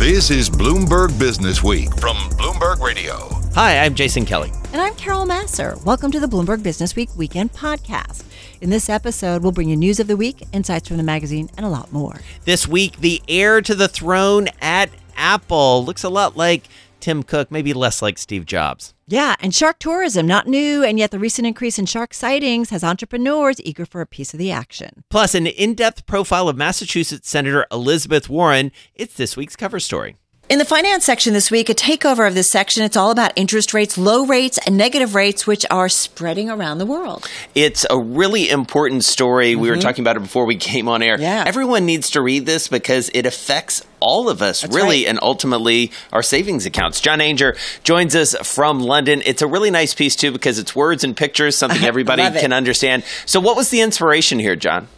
This is Bloomberg Businessweek from Bloomberg Radio. Hi, I'm Jason Kelly. And I'm Carol Massar. Welcome to the Bloomberg Businessweek Weekend Podcast. In this episode, we'll bring you news of the week, insights from the magazine, and a lot more. This week, the heir to the throne at Apple looks a lot like Tim Cook, maybe less like Steve Jobs. Yeah, and shark tourism, not new, and yet the recent increase in shark sightings has entrepreneurs eager for a piece of the action. Plus, an in depth profile of Massachusetts Senator Elizabeth Warren. It's this week's cover story. In the finance section this week, a takeover of this section, it's all about interest rates, low rates, and negative rates, which are spreading around the world. It's a really important story. Mm-hmm. We were mm-hmm. talking about it before we came on air. Yeah. Everyone needs to read this because it affects all of us, That's really, right. and ultimately our savings accounts. John Ainger joins us from London. It's a really nice piece, too, because it's words and pictures, something everybody can understand. So, what was the inspiration here, John?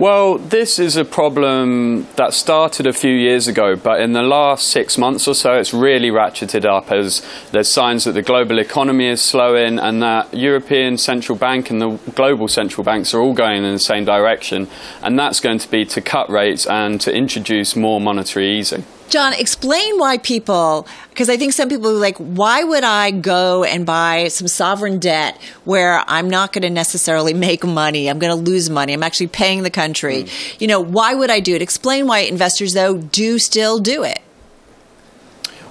Well, this is a problem that started a few years ago, but in the last six months or so, it's really ratcheted up as there's signs that the global economy is slowing and that European Central Bank and the global central banks are all going in the same direction. And that's going to be to cut rates and to introduce more monetary easing. John, explain why people, because I think some people are like, why would I go and buy some sovereign debt where I'm not going to necessarily make money? I'm going to lose money. I'm actually paying the country. Mm. You know, why would I do it? Explain why investors, though, do still do it.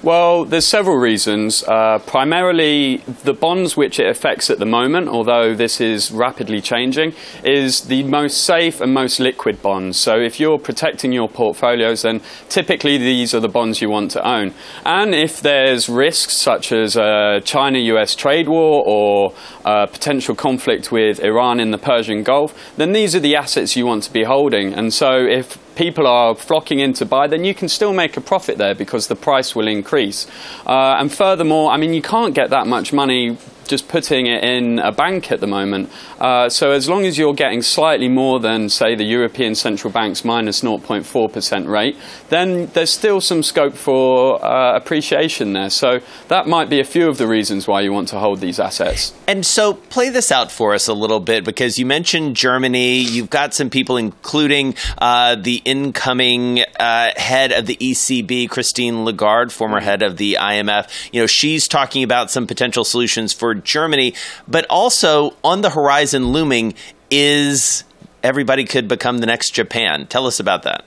Well, there's several reasons. Uh, primarily, the bonds which it affects at the moment, although this is rapidly changing, is the most safe and most liquid bonds. So, if you're protecting your portfolios, then typically these are the bonds you want to own. And if there's risks such as a China US trade war or a potential conflict with Iran in the Persian Gulf, then these are the assets you want to be holding. And so, if people are flocking in to buy, then you can still make a profit there because the price will increase. Uh, and furthermore, I mean, you can't get that much money just putting it in a bank at the moment. Uh, so as long as you're getting slightly more than, say, the European Central Bank's minus 0.4% rate, then there's still some scope for uh, appreciation there. So that might be a few of the reasons why you want to hold these assets. And so play this out for us a little bit because you mentioned Germany. You've got some people, including uh, the incoming uh, head of the ECB, Christine Lagarde, former head of the IMF. You know, she's talking about some potential solutions for Germany, but also on the horizon looming is everybody could become the next Japan. Tell us about that.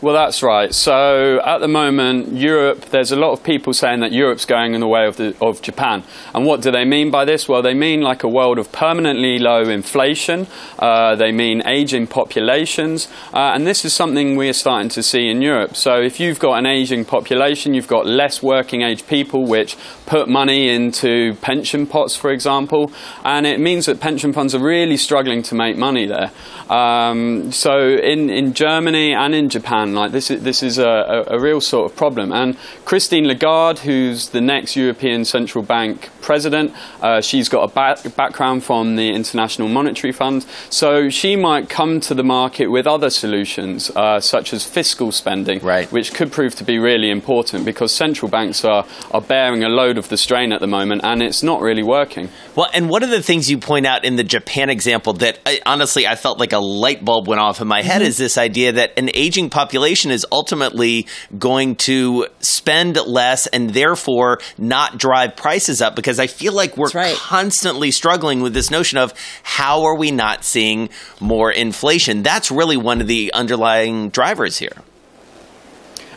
Well, that's right. So at the moment, Europe, there's a lot of people saying that Europe's going in the way of, the, of Japan. And what do they mean by this? Well, they mean like a world of permanently low inflation. Uh, they mean aging populations. Uh, and this is something we're starting to see in Europe. So if you've got an aging population, you've got less working age people, which put money into pension pots, for example. And it means that pension funds are really struggling to make money there. Um, so in, in Germany and in Japan, like this is this is a, a, a, real sort of problem. And Christine Lagarde, who's the next European Central Bank president, uh, she's got a back, background from the International Monetary Fund, so she might come to the market with other solutions, uh, such as fiscal spending, right. which could prove to be really important because central banks are are bearing a load of the strain at the moment, and it's not really working. Well, and one of the things you point out in the Japan example that I, honestly I felt like a light bulb went off in my head mm-hmm. is this idea that an aging population population is ultimately going to spend less and therefore not drive prices up because I feel like we're right. constantly struggling with this notion of how are we not seeing more inflation? That's really one of the underlying drivers here.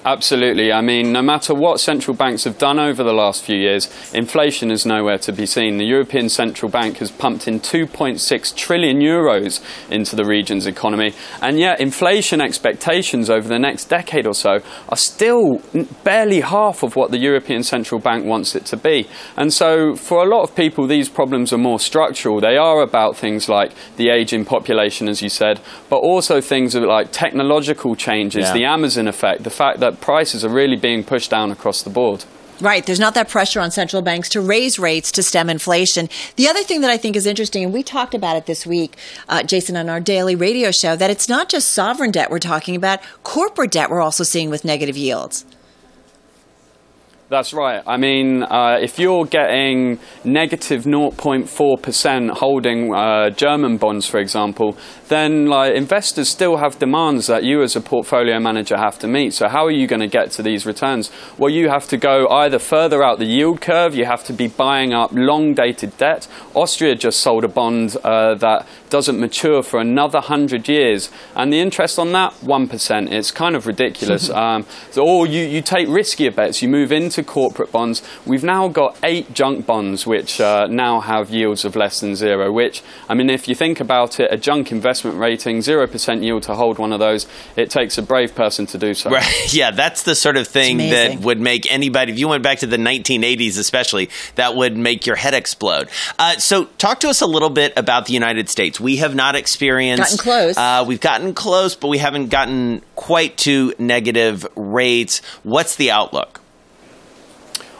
Absolutely. I mean, no matter what central banks have done over the last few years, inflation is nowhere to be seen. The European Central Bank has pumped in 2.6 trillion euros into the region's economy, and yet inflation expectations over the next decade or so are still barely half of what the European Central Bank wants it to be. And so, for a lot of people, these problems are more structural. They are about things like the aging population, as you said, but also things like technological changes, yeah. the Amazon effect, the fact that prices are really being pushed down across the board. Right. There's not that pressure on central banks to raise rates to stem inflation. The other thing that I think is interesting, and we talked about it this week, uh, Jason, on our daily radio show, that it's not just sovereign debt we're talking about, corporate debt we're also seeing with negative yields. That's right. I mean, uh, if you're getting negative 0.4% holding uh, German bonds, for example, then like investors still have demands that you as a portfolio manager have to meet. So how are you going to get to these returns? Well, you have to go either further out the yield curve, you have to be buying up long dated debt. Austria just sold a bond uh, that doesn't mature for another 100 years. And the interest on that, 1%. It's kind of ridiculous. um, so, or you, you take riskier bets, you move into corporate bonds. We've now got eight junk bonds which uh, now have yields of less than zero, which, I mean, if you think about it, a junk investment rating, 0% yield to hold one of those, it takes a brave person to do so. Right. Yeah, that's the sort of thing that would make anybody, if you went back to the 1980s especially, that would make your head explode. Uh, so, talk to us a little bit about the United States. We have not experienced. Gotten close. Uh, we've gotten close, but we haven't gotten quite to negative rates. What's the outlook?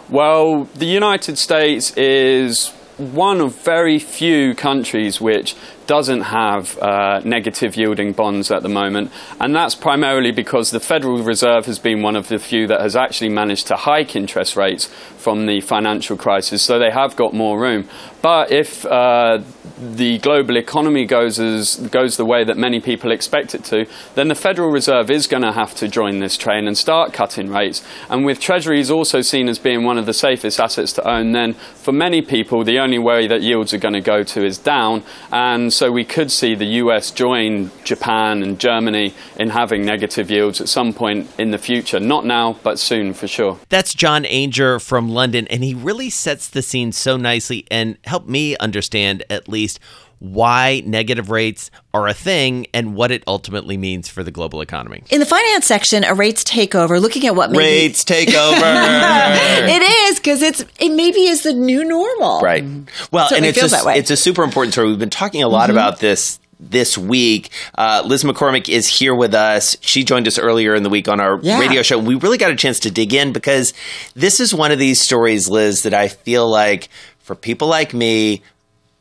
Well, the United States is one of very few countries which doesn't have uh, negative yielding bonds at the moment, and that's primarily because the Federal Reserve has been one of the few that has actually managed to hike interest rates from the financial crisis, so they have got more room. But if uh, the global economy goes as goes the way that many people expect it to, then the Federal Reserve is going to have to join this train and start cutting rates. And with Treasuries also seen as being one of the safest assets to own, then for many people the only way that yields are going to go to is down. And so we could see the US join Japan and Germany in having negative yields at some point in the future. Not now, but soon for sure. That's John Ainger from London, and he really sets the scene so nicely and helped me understand at least why negative rates are a thing and what it ultimately means for the global economy. In the finance section, a rates takeover, looking at what maybe Rates take over. it is because it's it maybe is the new normal. Right. Well, and it's feels a, that way. it's a super important story. We've been talking a lot about this this week. Uh, Liz McCormick is here with us. She joined us earlier in the week on our Yeah. radio show. We really got a chance to dig in because this is one of these stories, Liz, that I feel like for people like me,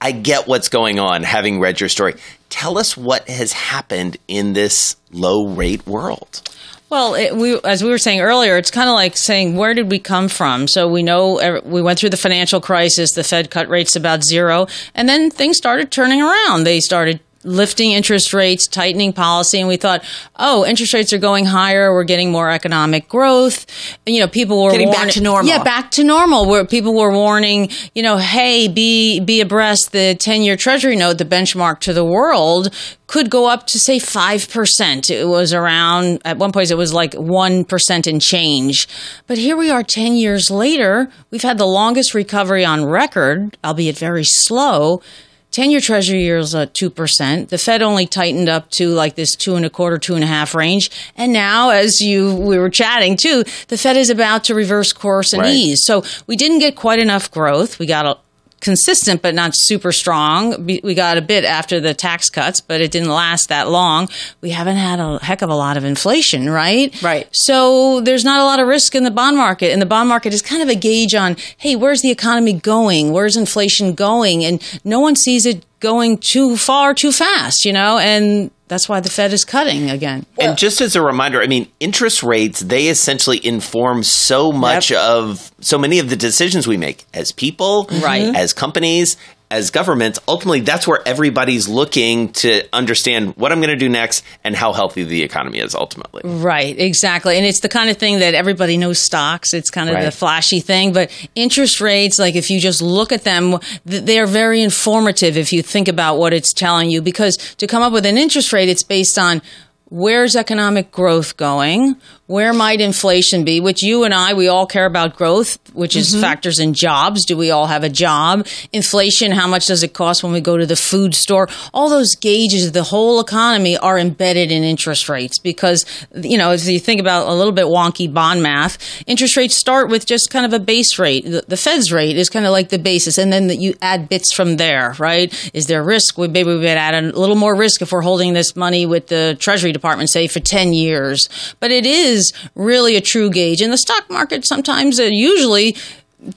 I get what's going on having read your story. Tell us what has happened in this low rate world. Well, it, we, as we were saying earlier, it's kind of like saying, where did we come from? So we know er, we went through the financial crisis, the Fed cut rates about zero, and then things started turning around. They started lifting interest rates, tightening policy, and we thought, oh, interest rates are going higher. We're getting more economic growth. And, you know, people were Getting back to normal. Yeah, back to normal. Where people were warning, you know, hey, be be abreast. The ten-year Treasury note, the benchmark to the world, could go up to say five percent. It was around at one point. It was like one percent in change. But here we are, ten years later. We've had the longest recovery on record, albeit very slow. 10 year treasury yields at 2%. The Fed only tightened up to like this two and a quarter, two and a half range. And now, as you, we were chatting too, the Fed is about to reverse course and Right. ease. So we didn't get quite enough growth. We got a, consistent but not super strong. We got a bit after the tax cuts, but it didn't last that long. We haven't had a heck of a lot of inflation, right? Right. So there's not a lot of risk in the bond market. And the bond market is kind of a gauge on, hey, where's the economy going? Where's inflation going? And no one sees it going too far too fast, you know? And that's why the Fed is cutting again. and just as a reminder, I mean, interest rates, they essentially inform so much of so many of the decisions we make as people, Right. As companies, as governments. Ultimately, that's where everybody's looking to understand what I'm going to do next and how healthy the economy is ultimately. Right, exactly. And it's the kind of thing that everybody knows stocks. It's kind of Right. the flashy thing. But interest rates, like if you just look at them, they're very informative if you think about what it's telling you. Because to come up with an interest rate, it's based on where's economic growth going? Where might inflation be? Which you and I, we all care about growth, which is mm-hmm. factors in jobs. Do we all have a job? Inflation, how much does it cost when we go to the food store? All those gauges of the whole economy are embedded in interest rates because, you know, as you think about a little bit wonky bond math, interest rates start with just kind of a base rate. The, the Fed's rate is kind of like the basis, and then you add bits from there, right? Is there risk? We maybe we would add a little more risk if we're holding this money with the Treasury Department, say, for 10 years. But it is really a true gauge. And the stock market sometimes, uh, usually,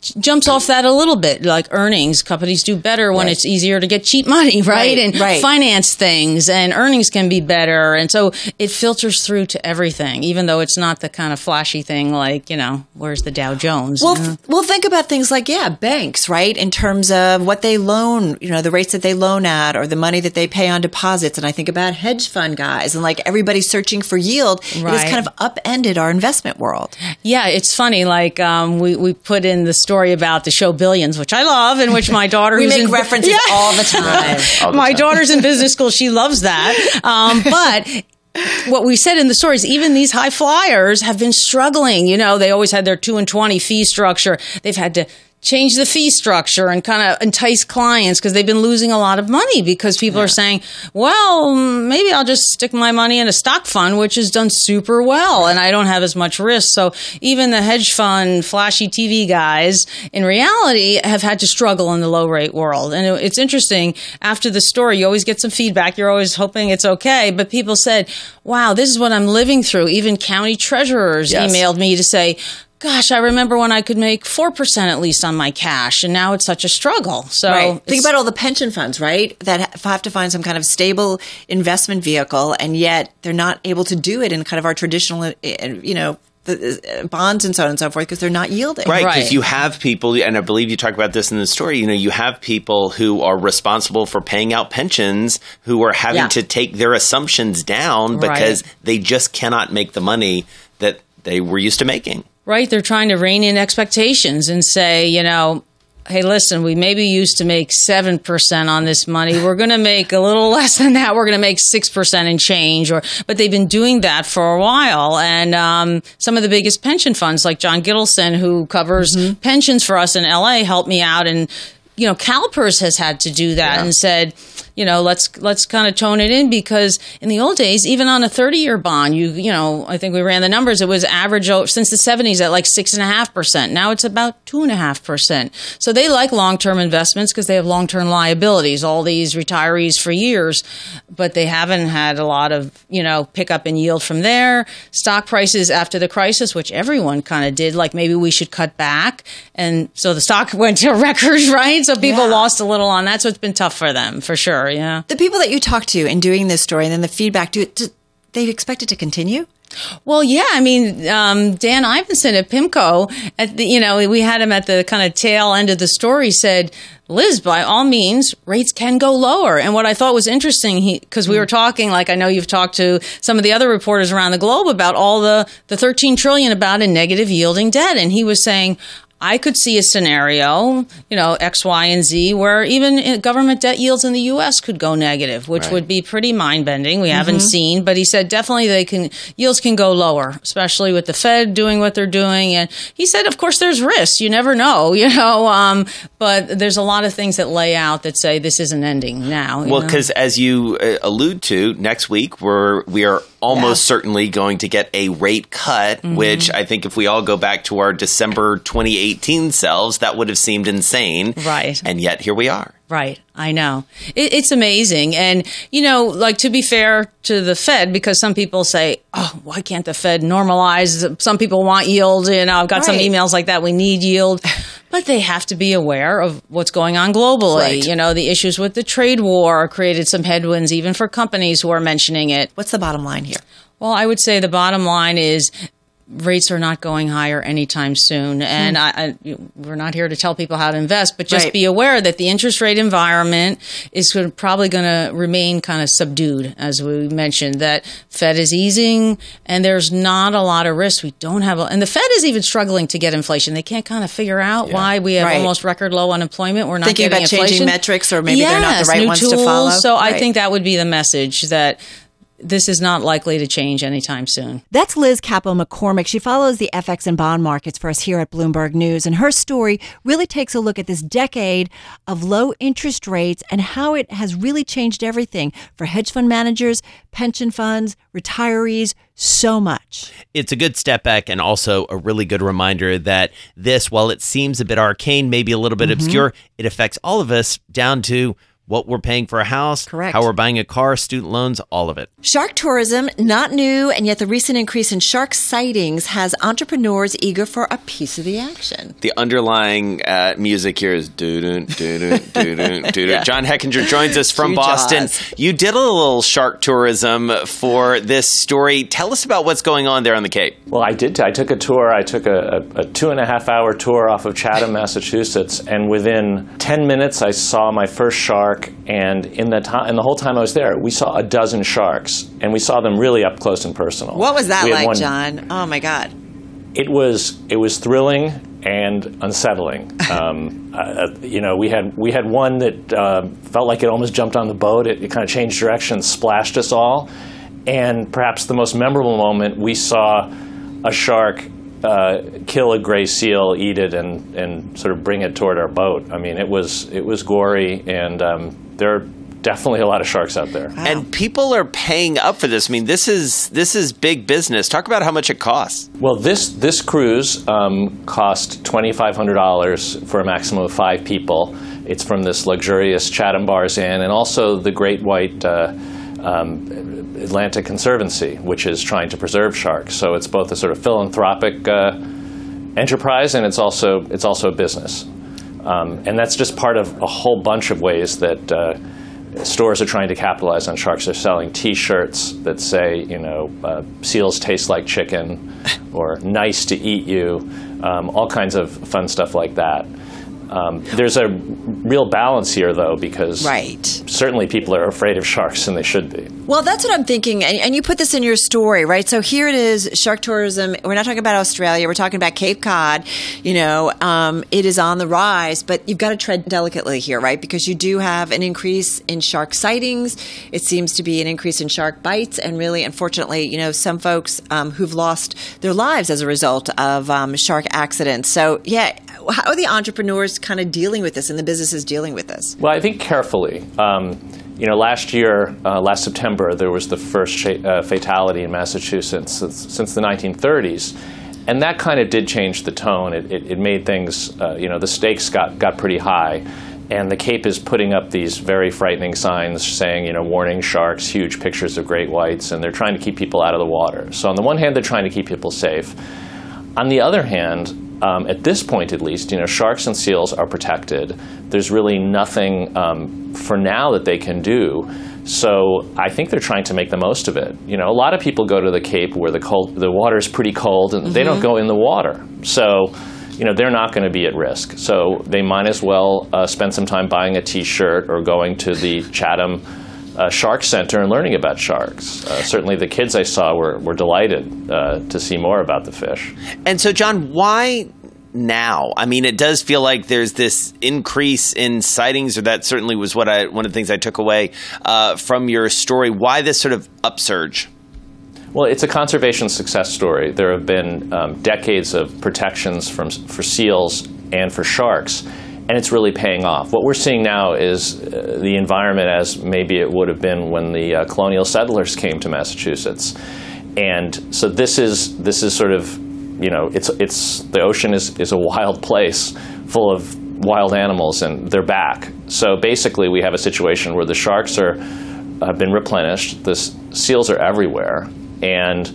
jumps off that a little bit. Like earnings, companies do better when it's easier to get cheap money, right? Right, and right. finance things, and earnings can be better. And so it filters through to everything, even though it's not the kind of flashy thing like, you know, where's the Dow Jones? Well, you know? th- well, think about things like yeah, banks, right? In terms of what they loan, you know, the rates that they loan at, or the money that they pay on deposits. And I think about hedge fund guys, and like everybody searching for yield. It has kind of upended our investment world. Yeah, it's funny. Like um, we we put in the story about the show Billions, which I love, and which my daughter We who's make in- references Yeah. all the time. my daughter's in business school; she loves that. Um, but what we said in the stories, even these high flyers have been struggling. You know, they always had their two and twenty fee structure. They've had to change the fee structure and kind of entice clients because they've been losing a lot of money because people are saying, well, maybe I'll just stick my money in a stock fund, which has done super well and I don't have as much risk. So even the hedge fund, flashy TV guys in reality have had to struggle in the low rate world. And it's interesting after the story, you always get some feedback. You're always hoping it's okay. But people said, wow, this is what I'm living through. Even county treasurers Yes. emailed me to say, Gosh, I remember when I could make 4% at least on my cash, and now it's such a struggle. So Right. Think about all the pension funds, right? That have to find some kind of stable investment vehicle, and yet they're not able to do it in kind of our traditional, uh, you know, the, uh, bonds and so on and so forth because they're not yielding. Right, because Right. you have people, and I believe you talk about this in the story. You know, you have people who are responsible for paying out pensions who are having Yeah. to take their assumptions down because Right. they just cannot make the money that they were used to making. Right. They're trying to rein in expectations and say, you know, hey, listen, we maybe used to make 7% on this money. We're going to make a little less than that. We're going to make 6% and change. Or, but they've been doing that for a while. And um, some of the biggest pension funds, like John Gittelsohn, who covers pensions for us in LA, helped me out. And, you know, CalPERS has had to do that and said, you know, let's let's kind of tone it in because in the old days, even on a thirty-year bond, you you know, I think we ran the numbers. It was average since the seventies at like six and a half percent. Now it's about two and a half percent. So they like long-term investments because they have long-term liabilities. All these retirees for years, but they haven't had a lot of you know pickup in yield from there. Stock prices after the crisis, which everyone kind of did, like maybe we should cut back, and so the stock went to records, right? So people Yeah. lost a little on that. So it's been tough for them for sure. Yeah. The people that you talk to in doing this story and then the feedback, do, do they expect it to continue? Well, yeah. I mean, um, Dan Ivascyn at PIMCO, at the, you know, we had him at the kind of tail end of the story. Said, Liz, by all means, rates can go lower. And what I thought was interesting, because we were talking, like I know you've talked to some of the other reporters around the globe about all the the 13 trillion about in negative yielding debt, and he was saying. I could see a scenario, you know, X, Y, and Z, where even government debt yields in the U.S. could go negative, which would be pretty mind bending. We haven't seen, but he said definitely they can yields can go lower, especially with the Fed doing what they're doing. And he said, of course, there's risks. You never know, you know, um, but there's a lot of things that lay out that say this isn't ending now. Well, because as you uh, allude to, next week we're we are almost certainly going to get a rate cut, Mm-hmm. which I think if we all go back to our December 2018 selves, that would have seemed insane. Right. And yet here we are. Right. I know. It, it's amazing. And, you know, like to be fair to the Fed, because some people say, oh, why can't the Fed normalize? Some people want yield. You know, I've got some emails like that. We need yield. But they have to be aware of what's going on globally. Right. You know, the issues with the trade war created some headwinds, even for companies who are mentioning it. What's the bottom line here? Well, I would say the bottom line is rates are not going higher anytime soon. And hmm. I, I, we're not here to tell people how to invest, but just Right. be aware that the interest rate environment is probably going to remain kind of subdued, as we mentioned. That Fed is easing, and there's not a lot of risk. We don't have, a, and the Fed is even struggling to get inflation. They can't kind of figure out why we have Right. almost record low unemployment. We're not Thinking getting about changing metrics, or maybe they're not the right ones to follow. So I think that would be the message that this is not likely to change anytime soon. That's Liz Capo McCormick. She follows the FX and bond markets for us here at Bloomberg News. And her story really takes a look at this decade of low interest rates and how it has really changed everything for hedge fund managers, pension funds, retirees, so much. it's a good step back and also a really good reminder that this, while it seems a bit arcane, maybe a little bit mm-hmm. obscure, it affects all of us down to what we're paying for a house, Correct. how we're buying a car, student loans, all of it. Shark tourism, not new, and yet the recent increase in shark sightings has entrepreneurs eager for a piece of the action. The underlying uh, music here is doo doo doo doo doo doo doo. John Hechinger joins us from True Boston. Jaws. You did a little shark tourism for this story. Tell us about what's going on there on the Cape. Well, I did. I took a tour. I took a, a, a two and a half hour tour off of Chatham, Massachusetts, and within ten minutes, I saw my first shark. And in the time, and the whole time I was there, we saw a dozen sharks, and we saw them really up close and personal. What was that like, one- John? Oh my God. It was it was thrilling and unsettling. Um, uh, you know, we had we had one that uh, felt like it almost jumped on the boat. It, it kind of changed direction, splashed us all, and perhaps the most memorable moment we saw a shark uh, kill a gray seal, eat it, and and sort of bring it toward our boat. I mean, it was it was gory, and um, there are definitely a lot of sharks out there. And people are paying up for this. I mean, this is this is big business. Talk about how much it costs. Well, this this cruise um, cost twenty five hundred dollars for a maximum of five people. It's from this luxurious Chatham Bars Inn, and also the Great White uh, um, Atlantic Conservancy, which is trying to preserve sharks. So it's both a sort of philanthropic uh, enterprise, and it's also it's also a business. Um, and that's just part of a whole bunch of ways that. Uh, Stores are trying to capitalize on sharks. They're selling T-shirts that say, you know, uh, "Seals taste like chicken," or "Nice to eat you," um, all kinds of fun stuff like that. Um, there's a real balance here, though, because Right. certainly people are afraid of sharks, and they should be. Well, that's what I'm thinking. And, and you put this in your story, right? So here it is shark tourism. We're not talking about Australia. We're talking about Cape Cod. You know, um, it is on the rise, but you've got to tread delicately here, right? Because you do have an increase in shark sightings. It seems to be an increase in shark bites. And really, unfortunately, you know, some folks um, who've lost their lives as a result of um, shark accidents. So, yeah, how are the entrepreneurs kind of dealing with this and the businesses dealing with this? Well, I think carefully. Um, you know, last year, uh, last September, there was the first sh- uh, fatality in Massachusetts since, since the 1930s. And that kind of did change the tone. It, it, it made things, uh, you know, the stakes got, got pretty high. And the Cape is putting up these very frightening signs saying, you know, warning sharks, huge pictures of great whites, and they're trying to keep people out of the water. So, on the one hand, they're trying to keep people safe. On the other hand, um, at this point at least, you know, sharks and seals are protected. There's really nothing um, for now that they can do. So I think they're trying to make the most of it. You know, a lot of people go to the Cape where the cold, the water is pretty cold, and they don't go in the water. So, you know, they're not going to be at risk. So they might as well uh, spend some time buying a T-shirt or going to the Chatham uh, Shark Center and learning about sharks. Uh, certainly, the kids I saw were, were delighted uh, to see more about the fish. And so, John, why now? I mean, it does feel like there's this increase in sightings, or that certainly was what I one of the things I took away uh, from your story. Why this sort of upsurge? Well, it's a conservation success story. There have been um, decades of protections from, for seals and for sharks, and it's really paying off. What we're seeing now is uh, the environment as maybe it would have been when the uh, colonial settlers came to Massachusetts. And so this is this is sort of you know it's it's the ocean is, is a wild place full of wild animals and they're back. So basically we have a situation where the sharks are have been replenished, the seals are everywhere, and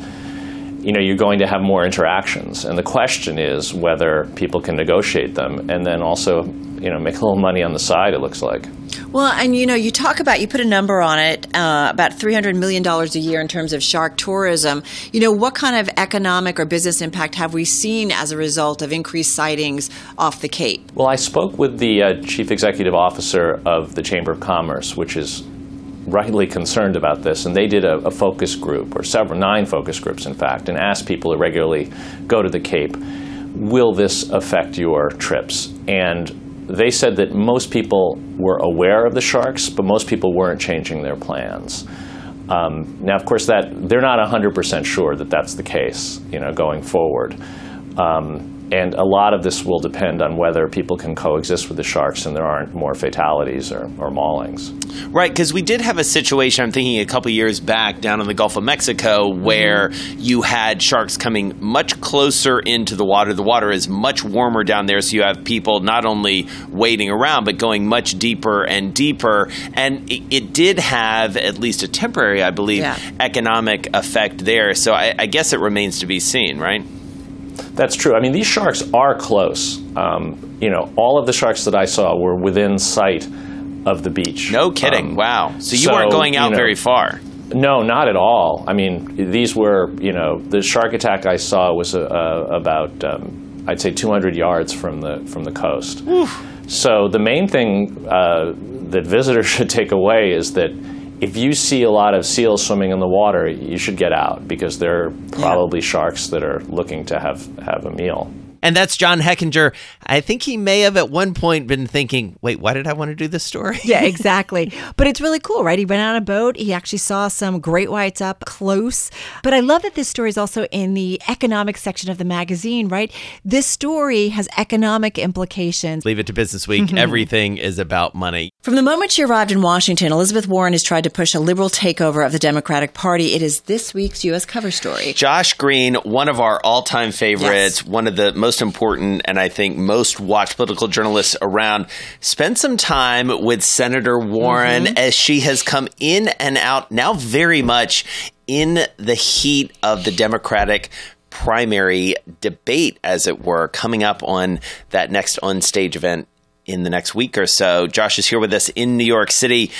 you know you're going to have more interactions. And the question is whether people can negotiate them and then also you know make a little money on the side. It looks like. Well, and you know, you talk about, you put a number on it, uh, about $300 million a year in terms of shark tourism. You know, what kind of economic or business impact have we seen as a result of increased sightings off the Cape? Well, I spoke with the uh, chief executive officer of the Chamber of Commerce, which is rightly concerned about this, and they did a, a focus group, or several, nine focus groups, in fact, and asked people to regularly go to the Cape, will this affect your trips? And they said that most people were aware of the sharks, but most people weren't changing their plans. Um, now, of course, that they're not 100% sure that that's the case, you know, going forward. Um, and a lot of this will depend on whether people can coexist with the sharks and there aren't more fatalities or, or maulings. Right, because we did have a situation, I'm thinking a couple years back down in the Gulf of Mexico, where you had sharks coming much closer into the water. The water is much warmer down there, so you have people not only waiting around, but going much deeper and deeper. And it, it did have, at least a temporary, I believe, Yeah. economic effect there. So I, I guess it remains to be seen, right? That's true. I mean, these sharks are close. Um, you know, all of the sharks that I saw were within sight of the beach. No kidding. Um, wow. So you so, weren't going out you know, very far. No, not at all. I mean, these were, you know, the shark attack I saw was uh, uh, about, um, I'd say, 200 yards from the from the coast. So the main thing uh, that visitors should take away is that if you see a lot of seals swimming in the water, you should get out because they're probably sharks that are looking to have have a meal. And that's John Hechinger. I think he may have at one point been thinking, wait, why did I want to do this story? Yeah, exactly. but it's really cool, right? He went on a boat. He actually saw some great whites up close. But I love that this story is also in the economic section of the magazine, right? This story has economic implications. Leave it to Businessweek. Everything is about money. From the moment she arrived in Washington, Elizabeth Warren has tried to push a liberal takeover of the Democratic Party. It is this week's U.S. cover story. Josh Green, one of our all time favorites, one of the most important and I think most watched political journalists around, spent some time with Senator Warren as she has come in and out now very much in the heat of the Democratic primary debate, as it were, coming up on that next on stage event in the next week or so. Josh is here with us in New York City.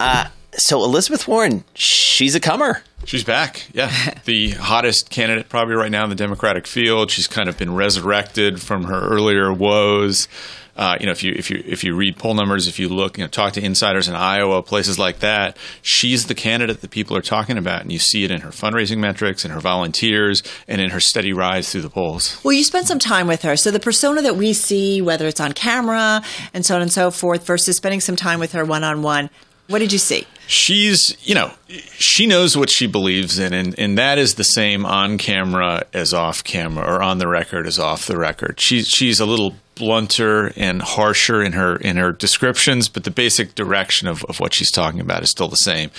Uh, so, Elizabeth Warren, she's a comer. She's back. Yeah. the hottest candidate probably right now in the Democratic field. She's kind of been resurrected from her earlier woes. Uh, you know, if you if you if you read poll numbers, if you look, you know, talk to insiders in Iowa, places like that, she's the candidate that people are talking about, and you see it in her fundraising metrics, in her volunteers, and in her steady rise through the polls. Well, you spent some time with her. So the persona that we see, whether it's on camera and so on and so forth, versus spending some time with her one on one, what did you see? she's you know she knows what she believes in and, and that is the same on camera as off camera or on the record as off the record she's she's a little blunter and harsher in her in her descriptions but the basic direction of, of what she's talking about is still the same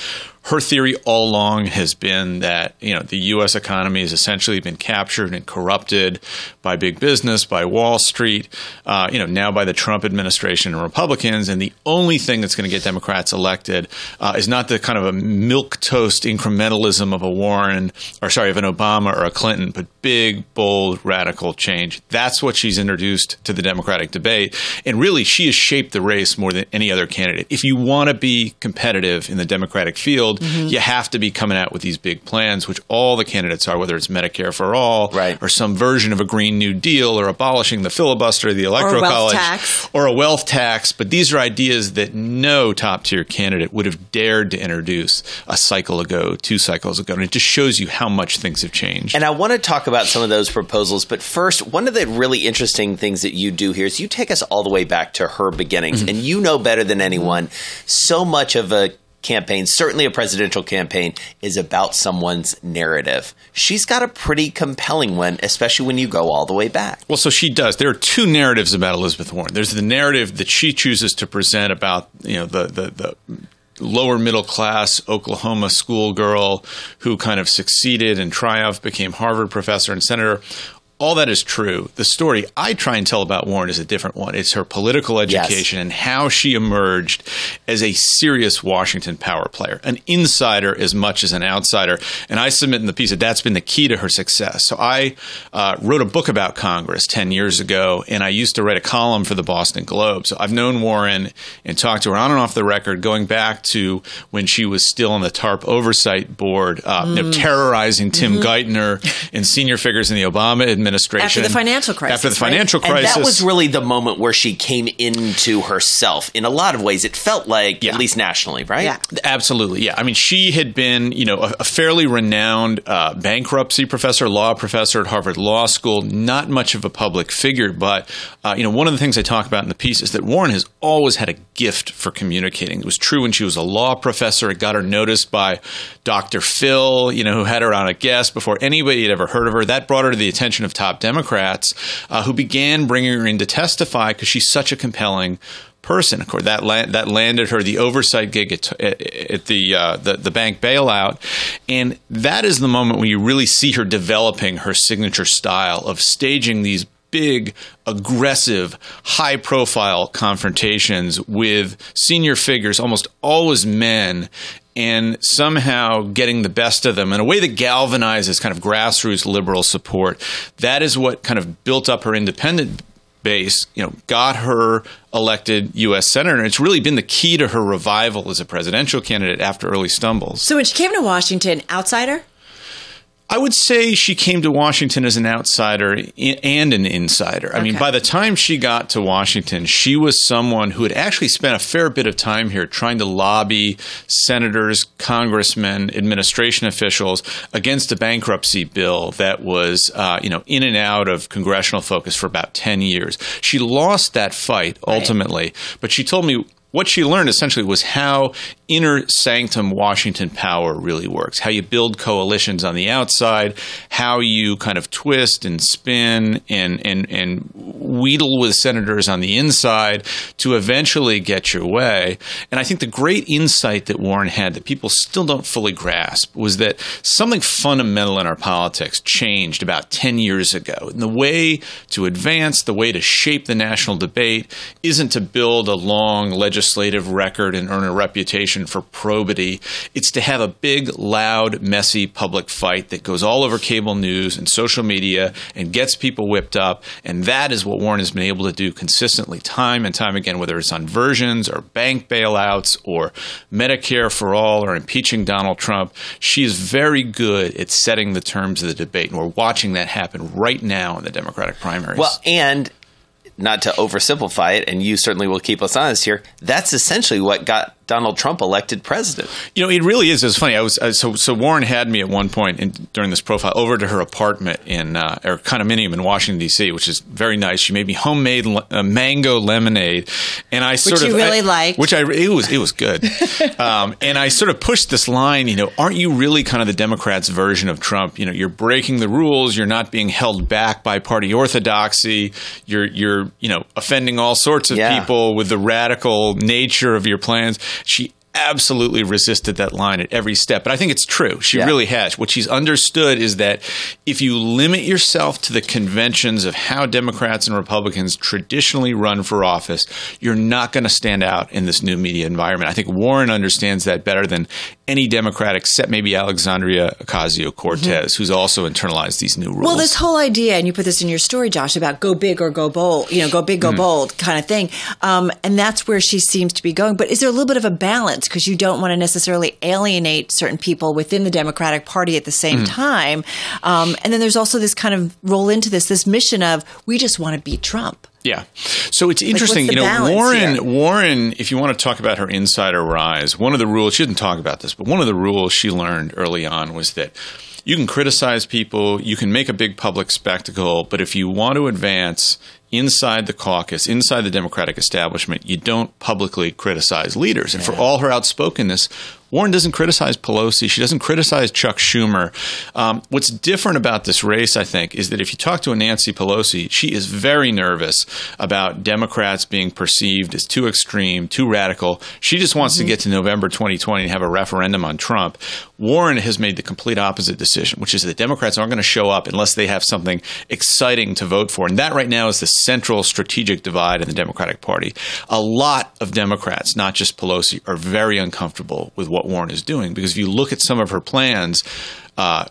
her theory all along has been that you know the U.S. economy has essentially been captured and corrupted by big business, by Wall Street, uh, you know now by the Trump administration and Republicans, and the only thing that's going to get Democrats elected uh, is not the kind of a milk toast incrementalism of a Warren or sorry of an Obama or a Clinton, but big, bold, radical change. That's what she's introduced to the Democratic debate, and really she has shaped the race more than any other candidate. If you want to be competitive in the Democratic field, Mm-hmm. you have to be coming out with these big plans, which all the candidates are, whether it's Medicare for all, Right. or some version of a Green New Deal, or abolishing the filibuster, the electoral college, tax. or a wealth tax. But these are ideas that no top tier candidate would have dared to introduce a cycle ago, two cycles ago. And it just shows you how much things have changed. And I want to talk about some of those proposals, but first, one of the really interesting things that you do here is you take us all the way back to her beginnings, mm-hmm. and you know better than anyone. So much of a campaign, certainly a presidential campaign, is about someone's narrative. She's got a pretty compelling one, especially when you go all the way back. Well, so she does. There are two narratives about Elizabeth Warren. There's the narrative that she chooses to present about, you know, the the, the lower middle class Oklahoma schoolgirl who kind of succeeded and triumphed, became Harvard professor and senator. All that is true. The story I try and tell about Warren is a different one. It's her political education and how she emerged as a serious Washington power player, an insider as much as an outsider. And I submit in the piece that that's been the key to her success. So I uh, wrote a book about Congress 10 years ago, and I used to write a column for the Boston Globe. So I've known Warren and talked to her on and off the record, going back to when she was still on the TARP oversight board, uh, you know, terrorizing Tim Geithner and senior figures in the Obama administration. After the financial crisis, After the right? financial And crisis. that was really the moment where she came into herself. In a lot of ways, it felt like, Yeah. at least nationally, right? Yeah. Absolutely, yeah. I mean, she had been, you know, a, a fairly renowned uh, bankruptcy professor, law professor at Harvard Law School. Not much of a public figure, but uh, you know, one of the things I talk about in the piece is that Warren has always had a gift for communicating. It was true when she was a law professor. It got her noticed by Dr. Phil, you know, who had her on a guest before anybody had ever heard of her. That brought her to the attention of top Democrats uh, who began bringing her in to testify because she's such a compelling person. Of course, that la- that landed her the oversight gig at, at the, uh, the the bank bailout, and that is the moment when you really see her developing her signature style of staging these big, aggressive, high profile confrontations with senior figures, almost always men, and somehow getting the best of them in a way that galvanizes kind of grassroots liberal support. That is what kind of built up her independent base, you know, got her elected U.S. senator. And it's really been the key to her revival as a presidential candidate after early stumbles. So when she came to Washington, outsider? I would say she came to Washington as an outsider and an insider. I okay. mean, by the time she got to Washington, she was someone who had actually spent a fair bit of time here trying to lobby senators, congressmen, administration officials against a bankruptcy bill that was, uh, you know, in and out of congressional focus for about 10 years. She lost that fight ultimately, right. but she told me what she learned essentially was how inner sanctum Washington power really works, how you build coalitions on the outside, how you kind of twist and spin and, and, and wheedle with senators on the inside to eventually get your way. And I think the great insight that Warren had that people still don't fully grasp was that something fundamental in our politics changed about 10 years ago. And the way to advance, the way to shape the national debate isn't to build a long legislative record and earn a reputation for probity. It's to have a big, loud, messy public fight that goes all over cable news and social media and gets people whipped up. And that is what Warren has been able to do consistently, time and time again, whether it's on versions or bank bailouts or Medicare for all or impeaching Donald Trump. She is very good at setting the terms of the debate. And we're watching that happen right now in the Democratic primaries. Well, and not to oversimplify it, and you certainly will keep us honest here, that's essentially what got Donald Trump elected president. You know, it really is. It's funny. I was uh, so so. Warren had me at one point in, during this profile over to her apartment in uh, or condominium in Washington D.C., which is very nice. She made me homemade le- uh, mango lemonade, and I sort which of you really I, liked. Which I it was it was good. um, and I sort of pushed this line. You know, aren't you really kind of the Democrats' version of Trump? You know, you're breaking the rules. You're not being held back by party orthodoxy. You're you're you know offending all sorts of yeah. people with the radical nature of your plans she absolutely resisted that line at every step. But I think it's true. She yeah. really has. What she's understood is that if you limit yourself to the conventions of how Democrats and Republicans traditionally run for office, you're not going to stand out in this new media environment. I think Warren understands that better than any Democrat except maybe Alexandria Ocasio Cortez, mm-hmm. who's also internalized these new rules. Well, this whole idea, and you put this in your story, Josh, about go big or go bold, you know, go big, go mm. bold kind of thing. Um, and that's where she seems to be going. But is there a little bit of a balance? because you don't want to necessarily alienate certain people within the Democratic Party at the same mm. time. Um, and then there's also this kind of roll into this this mission of we just want to beat Trump. Yeah. So it's interesting, like, you know, Warren? Warren, if you want to talk about her insider rise, one of the rules she didn't talk about this, but one of the rules she learned early on was that you can criticize people, you can make a big public spectacle, but if you want to advance inside the caucus, inside the Democratic establishment, you don't publicly criticize leaders. And yeah. for all her outspokenness, Warren doesn't criticize Pelosi. She doesn't criticize Chuck Schumer. Um, what's different about this race, I think, is that if you talk to a Nancy Pelosi, she is very nervous about Democrats being perceived as too extreme, too radical. She just wants mm-hmm. to get to November 2020 and have a referendum on Trump. Warren has made the complete opposite decision, which is that Democrats aren't going to show up unless they have something exciting to vote for. And that right now is the central strategic divide in the Democratic Party. A lot of Democrats, not just Pelosi, are very uncomfortable with what Warren is doing because if you look at some of her plans, uh,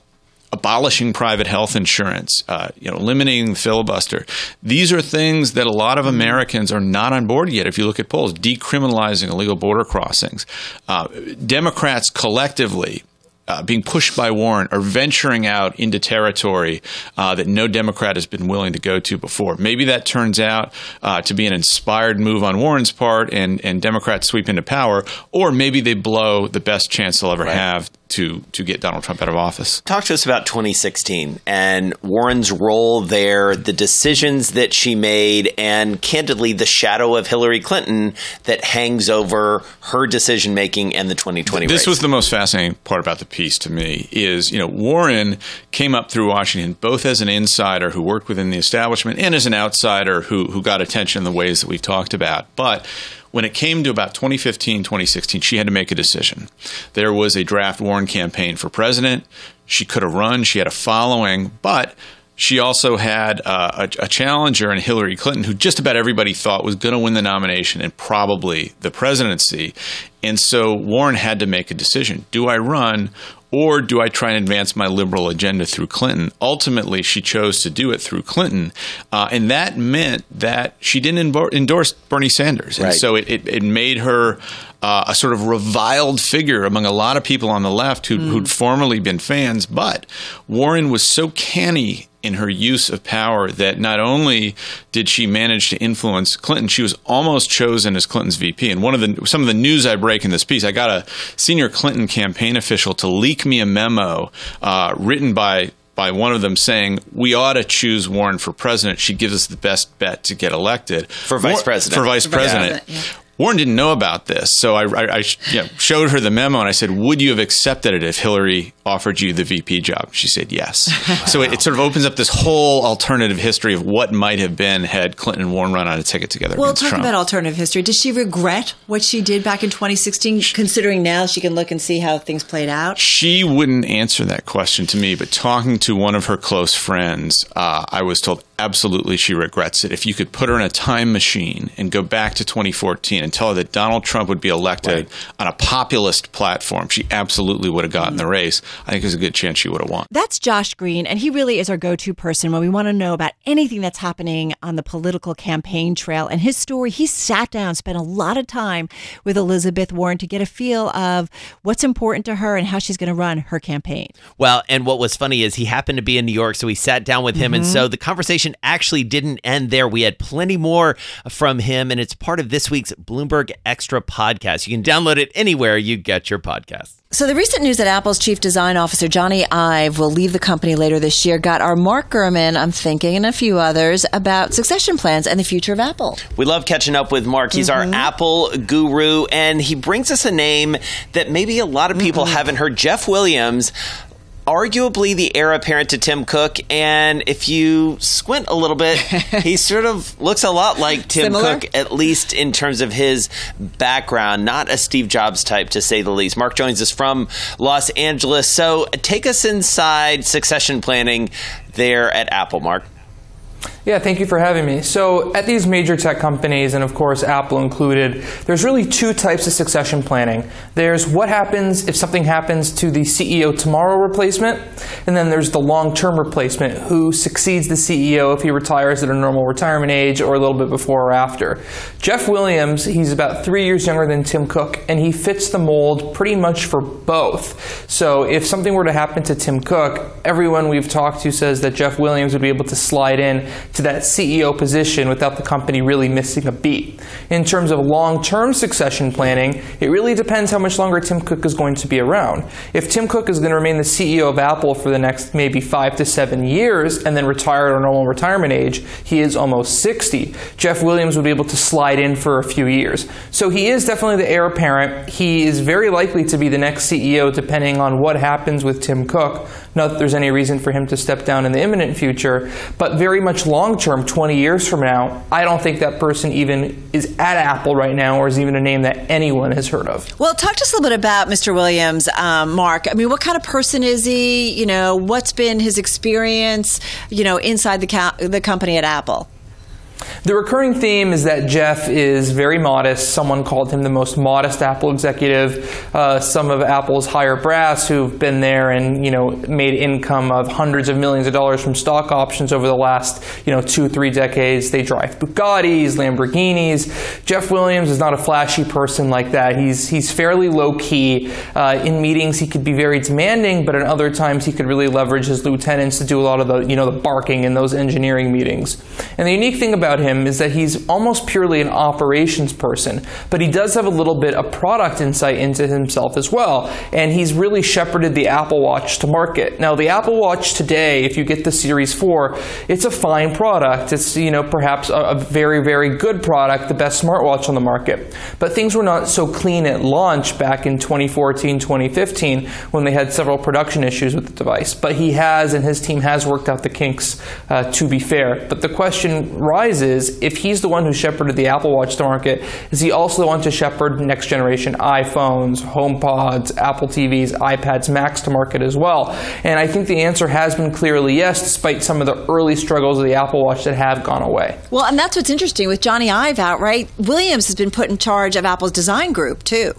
abolishing private health insurance, uh, you know, eliminating the filibuster. These are things that a lot of Americans are not on board yet. If you look at polls, decriminalizing illegal border crossings, uh, Democrats collectively uh, being pushed by Warren are venturing out into territory uh, that no Democrat has been willing to go to before. Maybe that turns out uh, to be an inspired move on Warren's part and, and Democrats sweep into power, or maybe they blow the best chance they'll ever right. have to to get Donald Trump out of office. Talk to us about 2016 and Warren's role there, the decisions that she made, and candidly, the shadow of Hillary Clinton that hangs over her decision making and the 2020 This race. was the most fascinating part about the piece to me is, you know, Warren came up through Washington both as an insider who worked within the establishment and as an outsider who who got attention in the ways that we've talked about. But when it came to about 2015, 2016, she had to make a decision. There was a draft Warren campaign for president. She could have run. She had a following, but she also had uh, a, a, challenger in Hillary Clinton, who just about everybody thought was going to win the nomination and probably the presidency. And so Warren had to make a decision: Do I run, or do I try and advance my liberal agenda through Clinton? Ultimately, she chose to do it through Clinton, uh, and that meant that she didn't endorse Bernie Sanders, and right. so it, it, it made her uh, a sort of reviled figure among a lot of people on the left who'd, mm. who'd formerly been fans. But Warren was so canny in her use of power that not only did she manage to influence Clinton, she was almost chosen as Clinton's VP. And one of the some of the news I break in this piece, I got a senior Clinton campaign official to leak me a memo uh, written by by one of them saying we ought to choose Warren for president. She gives us the best bet to get elected for vice president. For vice president. Yeah. Warren didn't know about this, so I, I, I you know, showed her the memo and I said, "Would you have accepted it if Hillary offered you the VP job?" She said, "Yes." wow. So it, it, sort of opens up this whole alternative history of what might have been had Clinton and Warren run on a ticket together. Well, talking Trump. about alternative history, does she regret what she did back in 2016? Considering now she can look and see how things played out, she wouldn't answer that question to me. But talking to one of her close friends, uh, I was told absolutely she regrets it. If you could put her in a time machine and go back to 2014 and tell her that Donald Trump would be elected right. on a populist platform, she absolutely would have gotten the race. I think there's a good chance she would have won. That's Josh Green, and he really is our go to person when we want to know about anything that's happening on the political campaign trail. And his story, he sat down, spent a lot of time with Elizabeth Warren to get a feel of what's important to her and how she's going to run her campaign. Well, and what was funny is he happened to be in New York, so we sat down with him. Mm-hmm. And so the conversation actually didn't end there. We had plenty more from him, and it's part of this week's Bloomberg Extra podcast. You can download it anywhere you get your podcasts. So, the recent news that Apple's chief design officer, Jony Ive, will leave the company later this year got our Mark Gurman, I'm thinking, and a few others about succession plans and the future of Apple. We love catching up with Mark. He's mm-hmm. our Apple guru, and he brings us a name that maybe a lot of people mm-hmm. haven't heard Jeff Williams arguably the heir apparent to Tim Cook, and if you squint a little bit, he sort of looks a lot like Tim Similar? Cook, at least in terms of his background. Not a Steve Jobs type, to say the least. Mark joins us from Los Angeles. So take us inside succession planning there at Apple, Mark. Yeah, thank you for having me. So, at these major tech companies, and of course Apple included, there's really two types of succession planning. There's what happens if something happens to the CEO tomorrow replacement, and then there's the long term replacement who succeeds the CEO if he retires at a normal retirement age or a little bit before or after. Jeff Williams, he's about three years younger than Tim Cook, and he fits the mold pretty much for both. So, if something were to happen to Tim Cook, everyone we've talked to says that Jeff Williams would be able to slide in to that CEO position without the company really missing a beat. In terms of long term succession planning, it really depends how much longer Tim Cook is going to be around. If Tim Cook is going to remain the CEO of Apple for the next maybe five to seven years and then retire at a normal retirement age, he is almost 60. Jeff Williams would be able to slide in for a few years. So he is definitely the heir apparent. He is very likely to be the next CEO depending on what happens with Tim Cook. Not that there's any reason for him to step down in the imminent future, but very much long term, 20 years from now, I don't think that person even is at Apple right now or is even a name that anyone has heard of. Well, talk to us a little bit about Mr. Williams, um, Mark. I mean, what kind of person is he? You know, what's been his experience, you know, inside the, co- the company at Apple? The recurring theme is that Jeff is very modest. Someone called him the most modest Apple executive. Uh, some of Apple's higher brass who've been there and you know made income of hundreds of millions of dollars from stock options over the last you know two three decades. They drive Bugattis, Lamborghinis. Jeff Williams is not a flashy person like that. He's he's fairly low key. Uh, in meetings, he could be very demanding, but at other times he could really leverage his lieutenants to do a lot of the you know the barking in those engineering meetings. And the unique thing about about him is that he's almost purely an operations person, but he does have a little bit of product insight into himself as well. And he's really shepherded the Apple Watch to market. Now, the Apple Watch today, if you get the Series 4, it's a fine product. It's, you know, perhaps a, a very, very good product, the best smartwatch on the market. But things were not so clean at launch back in 2014, 2015 when they had several production issues with the device. But he has, and his team has worked out the kinks, uh, to be fair. But the question rises if he's the one who shepherded the Apple Watch to market, is he also the one to shepherd next generation iPhones, HomePods, Apple TVs, iPads, Macs to market as well? And I think the answer has been clearly yes, despite some of the early struggles of the Apple Watch that have gone away. Well, and that's what's interesting with Jony Ive out, right? Williams has been put in charge of Apple's design group, too.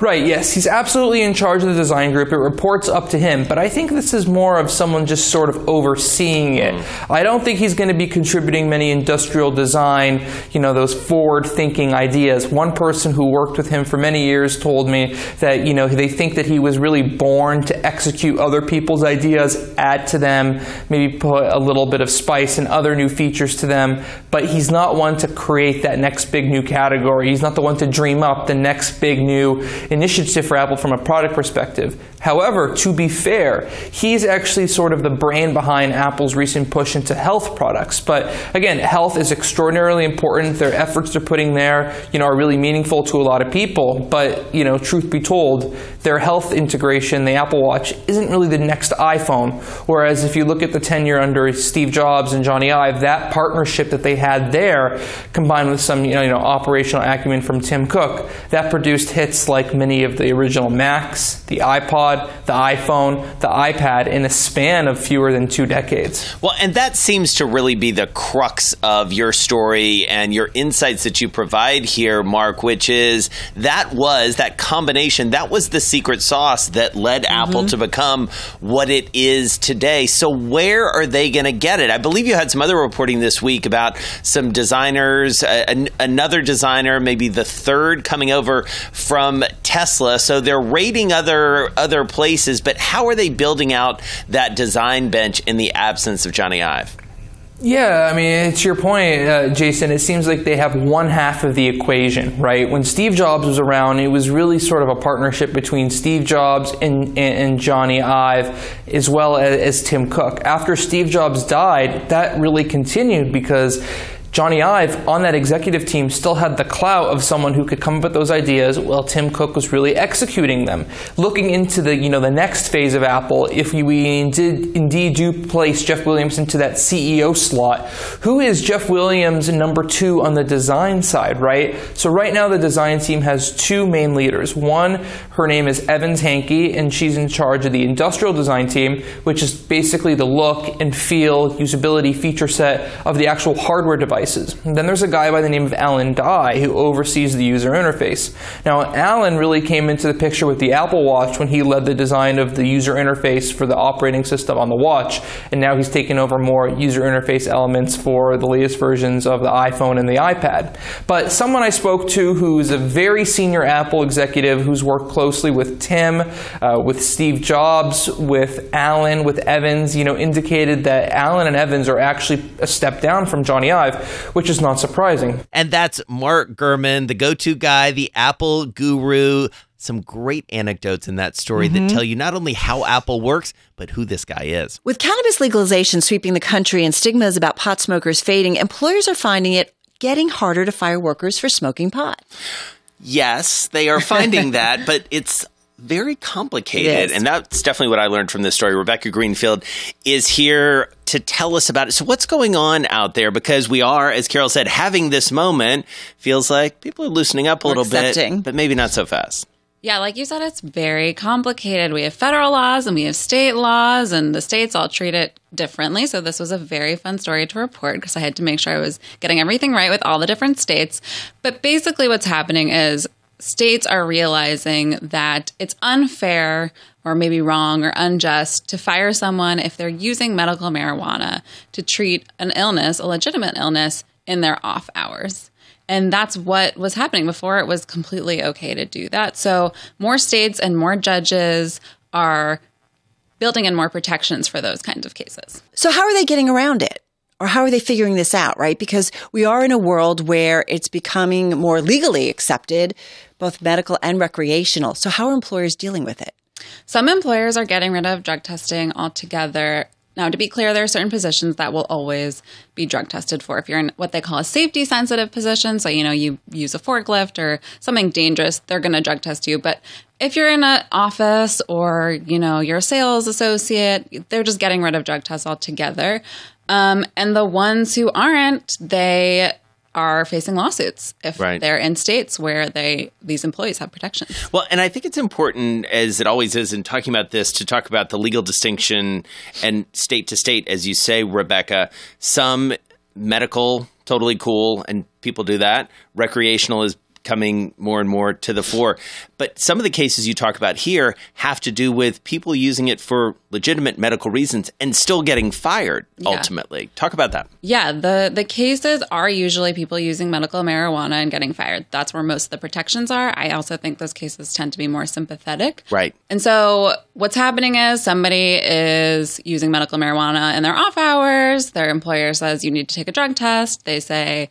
Right, yes, he's absolutely in charge of the design group. It reports up to him, but I think this is more of someone just sort of overseeing it. Mm. I don't think he's going to be contributing many industrial design, you know, those forward thinking ideas. One person who worked with him for many years told me that, you know, they think that he was really born to execute other people's ideas, add to them, maybe put a little bit of spice and other new features to them, but he's not one to create that next big new category. He's not the one to dream up the next big new initiative for Apple from a product perspective. However, to be fair, he's actually sort of the brain behind Apple's recent push into health products. But again, health is extraordinarily important. Their efforts they're putting there, you know, are really meaningful to a lot of people. But you know, truth be told, their health integration, the Apple Watch, isn't really the next iPhone. Whereas if you look at the tenure under Steve Jobs and Jony Ive, that partnership that they had there, combined with some you know, you know operational acumen from Tim Cook, that produced hits like many of the original Macs, the iPod, the iPhone, the iPad in a span of fewer than two decades. Well, and that seems to really be the crux of your story and your insights that you provide here, Mark, which is that was that combination, that was the secret sauce that led mm-hmm. Apple to become what it is today. So, where are they going to get it? I believe you had some other reporting this week about some designers, uh, an- another designer, maybe the third coming over from Tesla. So they're raiding other other places, but how are they building out that design bench in the absence of Jony Ive? Yeah, I mean, it's your point, uh, Jason. It seems like they have one half of the equation, right? When Steve Jobs was around, it was really sort of a partnership between Steve Jobs and, and, and Jony Ive, as well as, as Tim Cook. After Steve Jobs died, that really continued because Jony Ive on that executive team still had the clout of someone who could come up with those ideas while Tim Cook was really executing them. Looking into the you know the next phase of Apple, if we did indeed do place Jeff Williams into that CEO slot, who is Jeff Williams number two on the design side, right? So right now the design team has two main leaders. One, her name is Evans Hankey, and she's in charge of the industrial design team, which is basically the look and feel, usability, feature set of the actual hardware device devices. Then there's a guy by the name of Alan Dye who oversees the user interface. Now, Alan really came into the picture with the Apple Watch when he led the design of the user interface for the operating system on the watch, and now he's taken over more user interface elements for the latest versions of the iPhone and the iPad. But someone I spoke to who's a very senior Apple executive who's worked closely with Tim, uh, with Steve Jobs, with Alan, with Evans, you know, indicated that Alan and Evans are actually a step down from Jony Ive, which is not surprising. And that's Mark Gurman, the go to guy, the Apple guru. Some great anecdotes in that story mm-hmm. that tell you not only how Apple works, but who this guy is. With cannabis legalization sweeping the country and stigmas about pot smokers fading, employers are finding it getting harder to fire workers for smoking pot. Yes, they are finding that, but it's very complicated. And that's definitely what I learned from this story. Rebecca Greenfield is here to tell us about it. So, what's going on out there? Because we are, as Carol said, having this moment. Feels like people are loosening up a little bit, but maybe not so fast. Yeah, like you said, it's very complicated. We have federal laws and we have state laws, and the states all treat it differently. So, this was a very fun story to report because I had to make sure I was getting everything right with all the different states. But basically, what's happening is states are realizing that it's unfair or maybe wrong or unjust to fire someone if they're using medical marijuana to treat an illness, a legitimate illness, in their off hours. And that's what was happening before it was completely okay to do that. So, more states and more judges are building in more protections for those kinds of cases. So, how are they getting around it? Or how are they figuring this out, right? Because we are in a world where it's becoming more legally accepted, both medical and recreational. So how are employers dealing with it? Some employers are getting rid of drug testing altogether. Now, to be clear, there are certain positions that will always be drug tested for. If you're in what they call a safety sensitive position, so you know you use a forklift or something dangerous, they're going to drug test you. But if you're in an office or you know you're a sales associate, they're just getting rid of drug tests altogether. Um, and the ones who aren't, they are facing lawsuits if Right. they're in states where they these employees have protections. Well, and I think it's important, as it always is in talking about this, to talk about the legal distinction and state to state, as you say, Rebecca. Some medical, totally cool, and people do that. Recreational is coming more and more to the fore. But some of the cases you talk about here have to do with people using it for legitimate medical reasons and still getting fired Yeah. ultimately. Talk about that. Yeah, the the cases are usually people using medical marijuana and getting fired. That's where most of the protections are. I also think those cases tend to be more sympathetic. Right. And so what's happening is somebody is using medical marijuana in their off hours. Their employer says you need to take a drug test. They say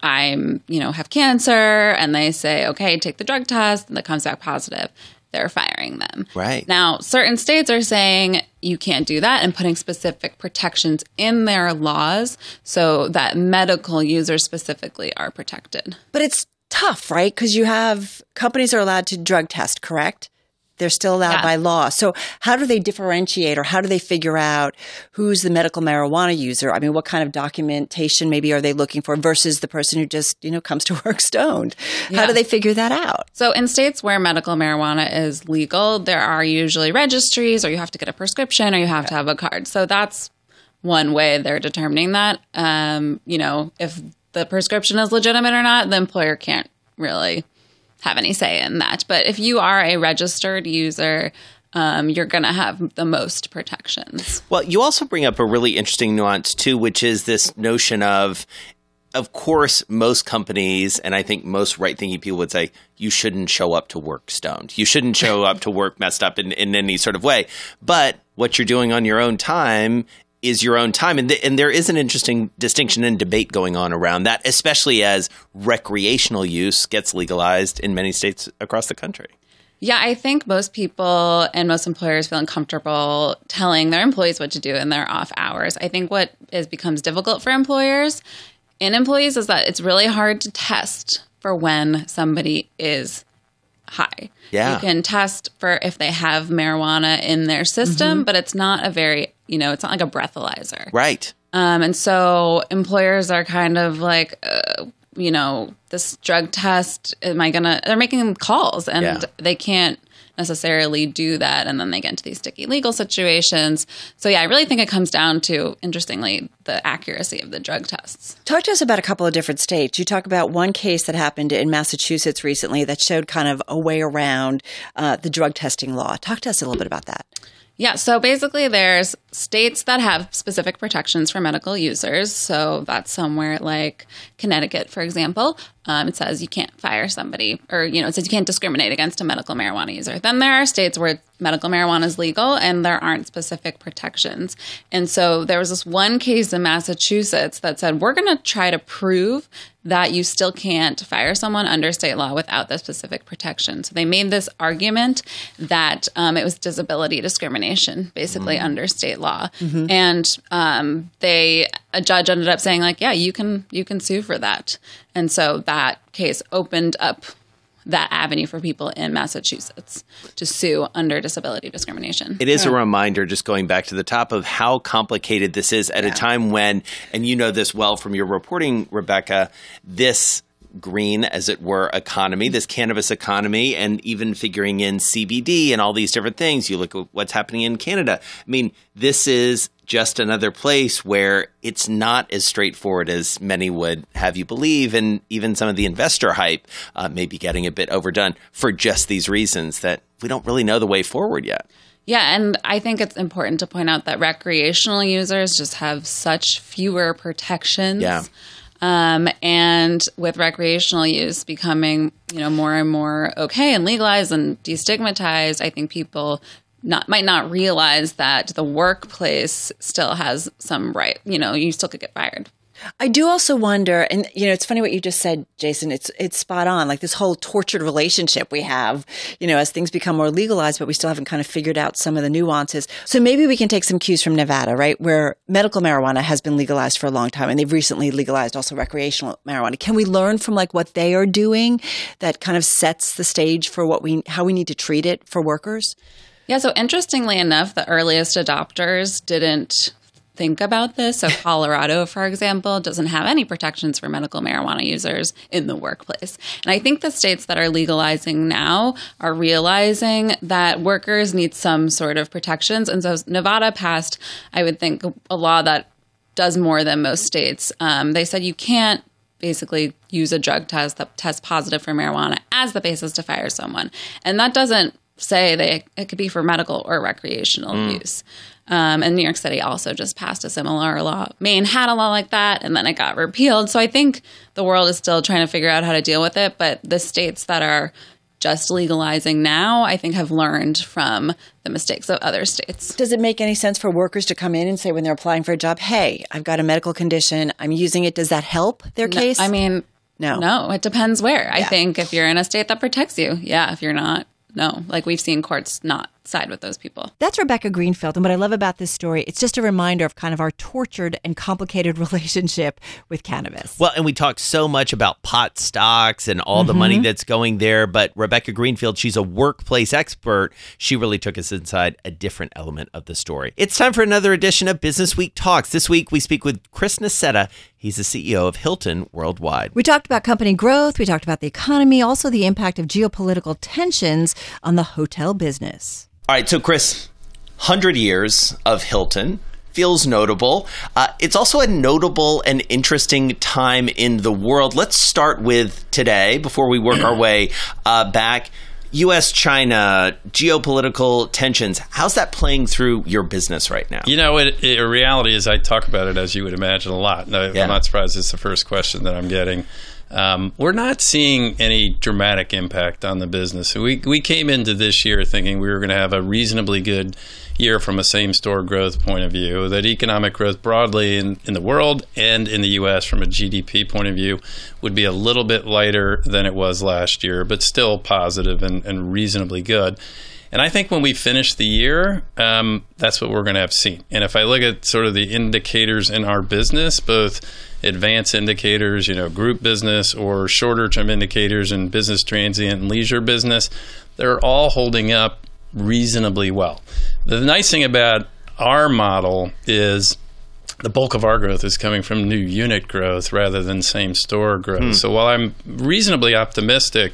I'm, you know, have cancer and they say, "Okay, take the drug test." And that comes back positive. They're firing them. Right. Now, certain states are saying you can't do that and putting specific protections in their laws so that medical users specifically are protected. But it's tough, right? Because you have companies are allowed to drug test, correct? They're still allowed Yeah. by law. So how do they differentiate or how do they figure out who's the medical marijuana user? I mean, what kind of documentation maybe are they looking for versus the person who just, you know, comes to work stoned? How do they figure that out? So, in states where medical marijuana is legal, there are usually registries, or you have to get a prescription, or you have to have a card. So, that's one way they're determining that. Um, you know, if the prescription is legitimate or not, the employer can't really have any say in that. But if you are a registered user, um, you're going to have the most protections. Well, you also bring up a really interesting nuance too, which is this notion of of course, most companies, and I think most right thinking people would say, you shouldn't show up to work stoned. You shouldn't show up to work messed up in, in any sort of way. But what you're doing on your own time is your own time. And, th- and there is an interesting distinction and debate going on around that, especially as recreational use gets legalized in many states across the country. Yeah, I think most people and most employers feel uncomfortable telling their employees what to do in their off hours. I think what is becomes difficult for employers and employees is that it's really hard to test for when somebody is high. Yeah. You can test for if they have marijuana in their system, but it's not a very, you know, it's not like a breathalyzer. Right. Um, and so employers are kind of like, uh, you know, this drug test, am I going to, they're making calls and Yeah. they can't necessarily do that. And then they get into these sticky legal situations. So, yeah, I really think it comes down to, interestingly, the accuracy of the drug tests. Talk to us about a couple of different states. You talk about one case that happened in Massachusetts recently that showed kind of a way around uh, the drug testing law. Talk to us a little bit about that. Yeah, so basically, there's states that have specific protections for medical users. So that's somewhere like Connecticut, for example. Um, it says you can't fire somebody, or you know, it says you can't discriminate against a medical marijuana user. Then there are states where medical marijuana is legal and there aren't specific protections. And so there was this one case in Massachusetts that said we're going to try to prove that you still can't fire someone under state law without the specific protection. So they made this argument that um, it was disability discrimination, basically under state law, and um, they a judge ended up saying like, yeah, you can you can sue for that, and so that case opened up that avenue for people in Massachusetts to sue under disability discrimination. It is a reminder, just going back to the top, of how complicated this is at a time when, and you know this well from your reporting, Rebecca, this green, as it were, economy, this cannabis economy, and even figuring in CBD and all these different things. You look at what's happening in Canada. I mean, this is just another place where it's not as straightforward as many would have you believe. And even some of the investor hype uh, may be getting a bit overdone for just these reasons that we don't really know the way forward yet. Yeah, and I think it's important to point out that recreational users just have such fewer protections. Yeah. Um, and with recreational use becoming, you know, more and more okay and legalized and destigmatized, I think people not might not realize that the workplace still has some right. You know, you still could get fired. I do also wonder, and you know, it's funny what you just said, Jason. It's it's spot on. Like this whole tortured relationship we have, you know, as things become more legalized, but we still haven't kind of figured out some of the nuances. So maybe we can take some cues from Nevada, right, where medical marijuana has been legalized for a long time, and they've recently legalized also recreational marijuana. Can we learn from like what they are doing that kind of sets the stage for what we how we need to treat it for workers? Yeah. So interestingly enough, the earliest adopters didn't think about this. So, Colorado, for example, doesn't have any protections for medical marijuana users in the workplace. And I think the states that are legalizing now are realizing that workers need some sort of protections. And so, Nevada passed, I would think, a law that does more than most states. Um, they said you can't basically use a drug test that tests positive for marijuana as the basis to fire someone. And that doesn't say they it could be for medical or recreational mm. use. Um, and New York City also just passed a similar law. Maine had a law like that, and then it got repealed. So I think the world is still trying to figure out how to deal with it. But the states that are just legalizing now, I think, have learned from the mistakes of other states. Does it make any sense for workers to come in and say when they're applying for a job, "Hey, I've got a medical condition, I'm using it"? Does that help their no, case? I mean, no, no. It depends where. Yeah. I think if you're in a state that protects you, yeah. If you're not, no. Like we've seen courts not side with those people. That's Rebecca Greenfield. And what I love about this story, it's just a reminder of kind of our tortured and complicated relationship with cannabis. Well, and we talk so much about pot stocks and all mm-hmm. the money mm-hmm. that's going there. But Rebecca Greenfield, she's a workplace expert. She really took us inside a different element of the story. It's time for another edition of Business Week Talks. This week, we speak with Chris Nassetta. He's the CEO of Hilton Worldwide. We talked about company growth, we talked about the economy, also the impact of geopolitical tensions on the hotel business. All right, so Chris, 100 years of Hilton feels notable. Uh, it's also a notable and interesting time in the world. Let's start with today before we work our way uh, back. U.S. China geopolitical tensions. How's that playing through your business right now? You know, it, it, reality is I talk about it as you would imagine a lot. No, yeah. I'm not surprised it's the first question that I'm getting. Um, we're not seeing any dramatic impact on the business. We we came into this year thinking we were going to have a reasonably good year from a same store growth point of view. That economic growth broadly in, in the world and in the U.S. from a GDP point of view would be a little bit lighter than it was last year, but still positive and, and reasonably good. And I think when we finish the year, um, that's what we're going to have seen. And if I look at sort of the indicators in our business, both advanced indicators, you know, group business or shorter term indicators in business transient and leisure business, they're all holding up reasonably well. The nice thing about our model is the bulk of our growth is coming from new unit growth rather than same store growth. Hmm. So while I'm reasonably optimistic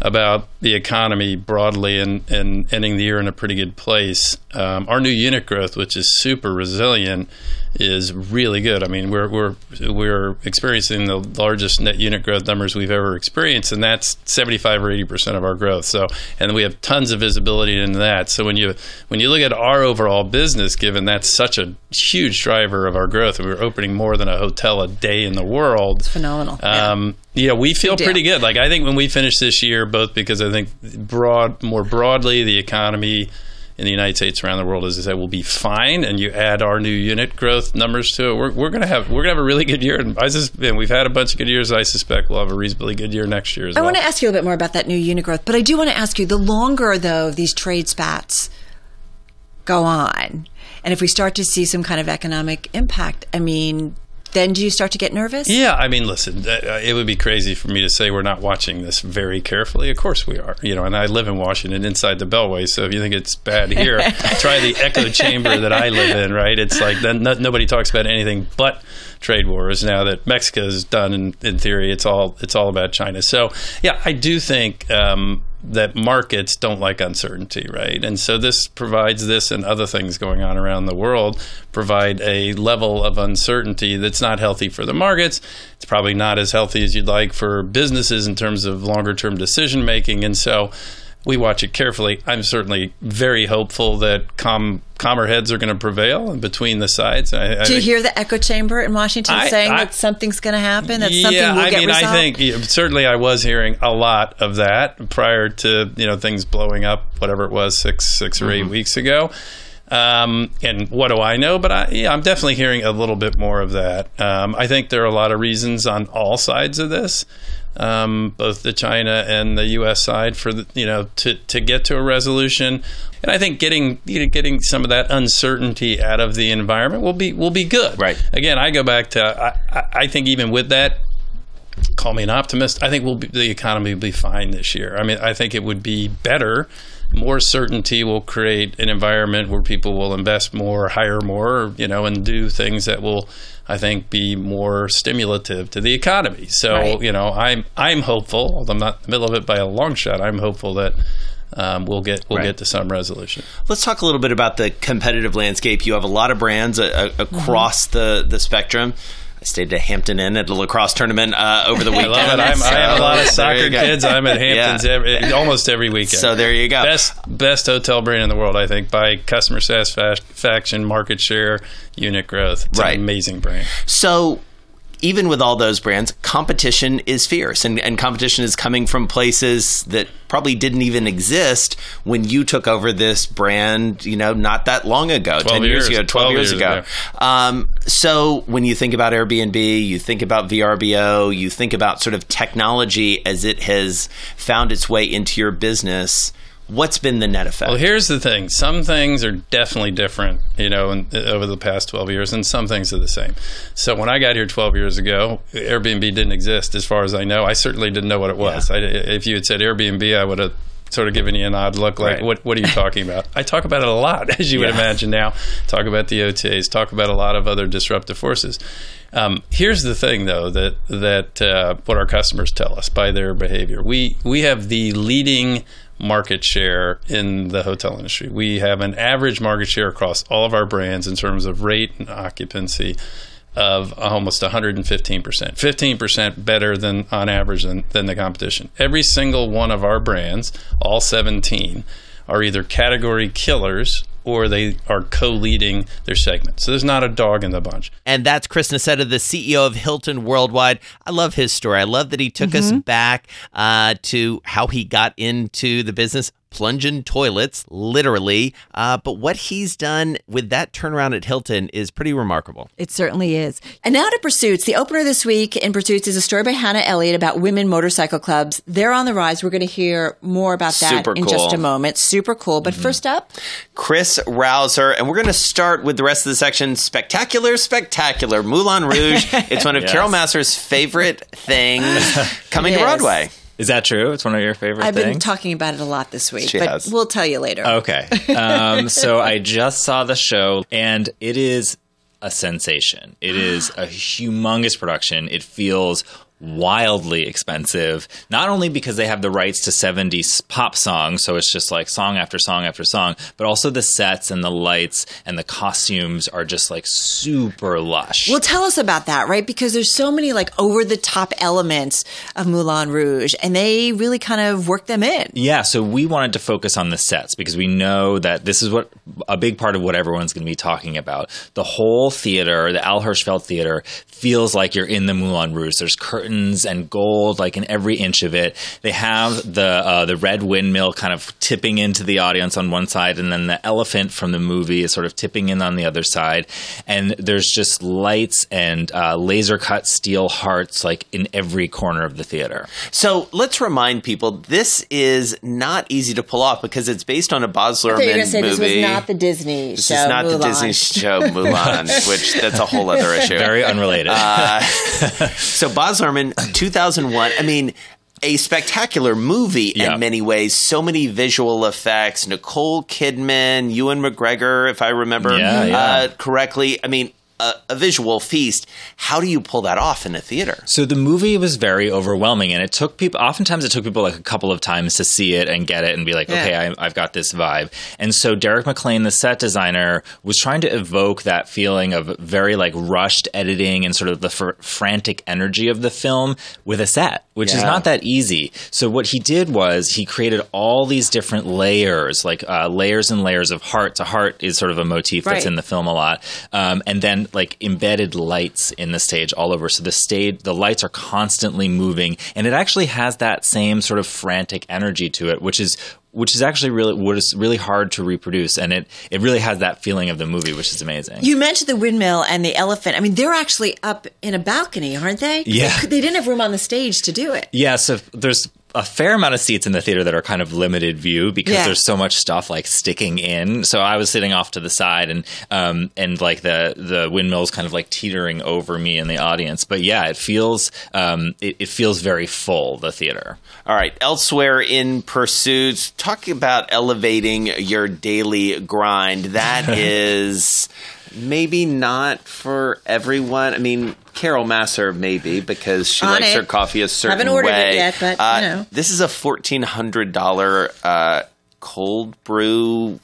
about the economy broadly and, and ending the year in a pretty good place, um, our new unit growth, which is super resilient, is really good. I mean, we're we're we're experiencing the largest net unit growth numbers we've ever experienced, and that's 75 or 80 percent of our growth. So, and we have tons of visibility into that. So when you when you look at our overall business, given that's such a huge driver of our growth, and we're opening more than a hotel a day in the world, it's phenomenal. Um, yeah. Yeah, we feel pretty good. Like I think when we finish this year, both because I think broad more broadly the economy in the United States around the world, as I said, will be fine. And you add our new unit growth numbers to it, we're, we're going to have we're going to have a really good year. And I just and we've had a bunch of good years. I suspect we'll have a reasonably good year next year as I well. want to ask you a little bit more about that new unit growth, but I do want to ask you: the longer though these trade spats go on, and if we start to see some kind of economic impact, I mean, then do you start to get nervous? Yeah, I mean, listen, uh, it would be crazy for me to say we're not watching this very carefully. Of course we are. You know, and I live in Washington inside the Beltway, so if you think it's bad here, try the echo chamber that I live in, right? It's like then no, nobody talks about anything but trade wars now that Mexico's done in, in theory it's all it's all about China. So, yeah, I do think um, that markets don't like uncertainty, right? And so this provides this and other things going on around the world provide a level of uncertainty that's not healthy for the markets. It's probably not as healthy as you'd like for businesses in terms of longer term decision making. And so we watch it carefully. I'm certainly very hopeful that calm, calmer heads are going to prevail between the sides. I, I Do you hear the echo chamber in Washington I- saying that something's going to happen? That something will I get mean, resolved? I think yeah, certainly I was hearing a lot of that prior to you know things blowing up, whatever it was, six six or eight Mm-hmm. weeks ago. Um, and what do I know? But I, yeah, I'm definitely hearing a little bit more of that. Um, I think there are a lot of reasons on all sides of this, um, both the China and the U.S. side, for the, you know to to get to a resolution. And I think getting you know, getting some of that uncertainty out of the environment will be will be good. Right. Again, I go back to I, I- think even with that, call me an optimist. I think we'll be, the economy will be fine this year. I mean, I think it would be better. More certainty will create an environment where people will invest more, hire more, you know, and do things that will, I think, be more stimulative to the economy. So, Right. you know, I'm I'm hopeful. Although I'm not in the middle of it by a long shot. I'm hopeful that um, we'll get we'll Right. get to some resolution. Let's talk a little bit about the competitive landscape. You have a lot of brands uh, uh, across the, the spectrum. I stayed at Hampton Inn at the lacrosse tournament uh, over the I weekend. love it. I'm, I have a lot of soccer kids. I'm at Hamptons Yeah. every, almost every weekend. So there you go. Best best hotel brand in the world, I think, by customer satisfaction, market share, unit growth. It's Right. an amazing brand. So even with all those brands, competition is fierce, and, and competition is coming from places that probably didn't even exist when you took over this brand. You know, not that long ago, ten years, years, ago, twelve, 12 years, years ago. Um, so when you think about Airbnb, you think about VRBO, you think about sort of technology as it has found its way into your business. What's been the net effect? Well, here's the thing. Some things are definitely different, you know, in, over the past 12 years, and some things are the same. So when I got here 12 years ago, Airbnb didn't exist, as far as I know. I certainly didn't know what it was. I, if you had said Airbnb, I would have sort of given you an odd look, like, Right. what, what are you talking about? I talk about it a lot, as you would imagine now. Talk about the OTAs, talk about a lot of other disruptive forces. Um, here's the thing, though, that that uh, what our customers tell us by their behavior. We we have the leading market share in the hotel industry. We have an average market share across all of our brands in terms of rate and occupancy of almost 115%. 15% better than on average than, than the competition. Every single one of our brands, all 17, are either category killers or they are co-leading their segment. So there's not a dog in the bunch. And that's Chris Nassetta, the CEO of Hilton Worldwide. I love his story. I love that he took us back uh, to how he got into the business. Plunging toilets, literally. Uh, but what he's done with that turnaround at Hilton is pretty remarkable. It certainly is. And now to Pursuits. The opener this week in Pursuits is a story by Hannah Elliott about women motorcycle clubs. They're on the rise. We're going to hear more about that Super in just a moment. Super cool. But first up, Chris Rovzar, and we're going to start with the rest of the section. Spectacular, spectacular, Moulin Rouge. it's one of Yes. Carol Massar's favorite things coming to Broadway. Is that true? It's one of your favorite I've been things? talking about it a lot this week, She but has. we'll tell you later. Okay. Um, so I just saw the show, and it is a sensation. It is a humongous production. It feels wildly expensive, not only because they have the rights to 70s pop songs, so it's just like song after song after song, but also the sets and the lights and the costumes are just like super lush. Well, tell us about that, right? Because there's so many like over the top elements of Moulin Rouge, and they really kind of work them in. Yeah, so we wanted to focus on the sets because we know that this is what a big part of what everyone's going to be talking about. The whole theater, the Al Hirschfeld Theater, feels like you're in the Moulin Rouge. There's curtains and gold like in every inch of it. They have the uh, the red windmill kind of tipping into the audience on one side, and then the elephant from the movie is sort of tipping in on the other side. And there's just lights and uh, laser cut steel hearts like in every corner of the theater. So let's remind people this is not easy to pull off because it's based on a Baz I thought you were Luhrmann going to say movie. this was not the Disney This show. is not Mulan. the Disney show Mulan, which that's a whole other issue. Very unrelated. Uh, so Boz Luhrmann, 2001. I mean, a spectacular movie Yeah. in many ways. So many visual effects. Nicole Kidman, Ewan McGregor, if I remember Yeah, yeah. Uh, correctly. I mean. A, a visual feast. How do you pull that off in a theater? So the movie was very overwhelming, and it took people. Oftentimes, it took people like a couple of times to see it and get it, and be like, Yeah. "Okay, I, I've got this vibe." And so Derek McLane, the set designer, was trying to evoke that feeling of very like rushed editing and sort of the fr- frantic energy of the film with a set, which is not that easy. So what he did was he created all these different layers, like uh, layers and layers of heart. To heart is sort of a motif that's in the film a lot, um, and then like embedded lights in the stage all over. So the stage, the lights are constantly moving, and it actually has that same sort of frantic energy to it, which is which is actually really what is really hard to reproduce, and it it really has that feeling of the movie, which is amazing. You mentioned the windmill and the elephant. I mean, they're actually up in a balcony, aren't they? Yeah. They, they didn't have room on the stage to do it. Yeah, so there's a fair amount of seats in the theater that are kind of limited view because Yeah. there's so much stuff like sticking in. So I was sitting off to the side and um and like the the windmill's kind of like teetering over me in the audience. But yeah, it feels um it, it feels very full the theater. All right, elsewhere in pursuits, talking about elevating your daily grind. That is maybe not for everyone. I mean, Carol Massar maybe because she On likes it. her coffee a certain Haven't ordered it yet, but, you Uh, know. this is a fourteen hundred dollar uh, cold brew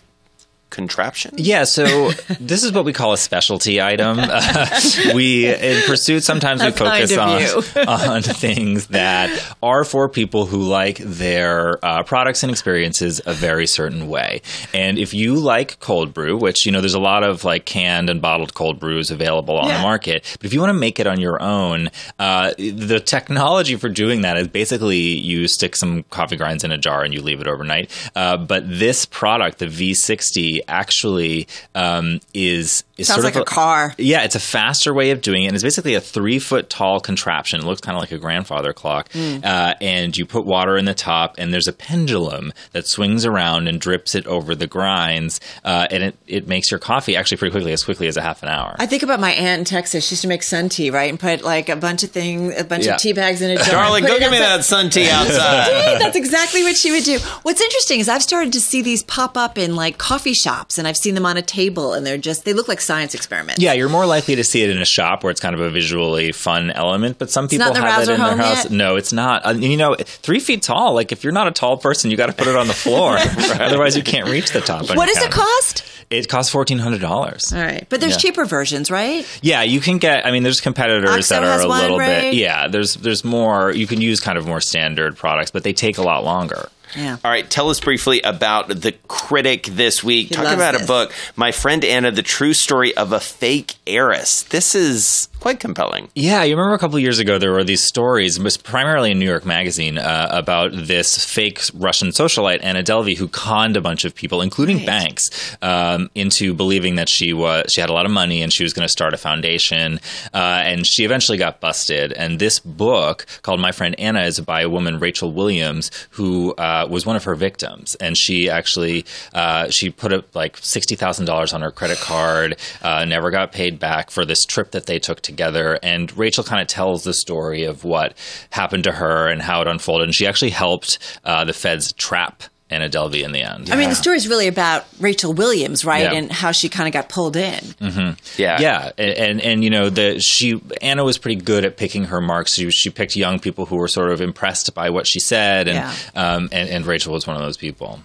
contraption. Yeah, so this is what we call a specialty item. Uh, we in pursuit sometimes we focus on on things that are for people who like their uh, products and experiences a very certain way. And if you like cold brew, which you know there's a lot of like canned and bottled cold brews available on Yeah. the market, but if you want to make it on your own, uh, the technology for doing that is basically you stick some coffee grinds in a jar and you leave it overnight. Uh, but this product, the V60, actually um, is is Sounds sort like of a car. Yeah, it's a faster way of doing it. And it's basically a three foot tall contraption. It looks kind of like a grandfather clock. Mm. Uh, and you put water in the top, and there's a pendulum that swings around and drips it over the grinds. Uh, and it, it makes your coffee actually pretty quickly, as quickly as a half an hour. I think about my aunt in Texas. She used to make sun tea, right? And put like a bunch of things, a bunch Yeah. of tea bags in a jar. Darling, go it give me that sun tea outside. That's exactly what she would do. What's interesting is I've started to see these pop up in like coffee shops, and I've seen them on a table, and they're just they look like science experiments. Yeah, you're more likely to see it in a shop where it's kind of a visually fun element, but some It's people not in the have it in their house. yet? No, it's not. Uh, you know, three feet tall. Like if you're not a tall person, you got to put it on the floor. Otherwise, you can't reach the top. What does it cost? It costs fourteen hundred dollars. All right, but there's Yeah. cheaper versions, right? Yeah, you can get. I mean, there's competitors Oxo that are a little right? bit. Yeah, there's there's more. You can use kind of more standard products, but they take a lot longer. Yeah. All right, tell us briefly about the critic this week. He Talk about a book, My Friend Anna: The True Story of a Fake Heiress. This is quite compelling. Yeah, you remember a couple of years ago there were these stories, was primarily in New York Magazine, uh, about this fake Russian socialite Anna Delvey who conned a bunch of people, including banks, um, into believing that she was she had a lot of money and she was going to start a foundation. Uh, and she eventually got busted. And this book called My Friend Anna is by a woman Rachel Williams who uh, was one of her victims, and she actually uh, she put up like sixty thousand dollars on her credit card, uh, never got paid back for this trip that they took together. And Rachel kind of tells the story of what happened to her and how it unfolded. And she actually helped uh, the feds trap Anna Delvey in the end. I mean, the story is really about Rachel Williams, right, Yeah. and how she kind of got pulled in. hmm Yeah, yeah, and, and and you know the she Anna was pretty good at picking her marks. She she picked young people who were sort of impressed by what she said, and Yeah. um and, and Rachel was one of those people.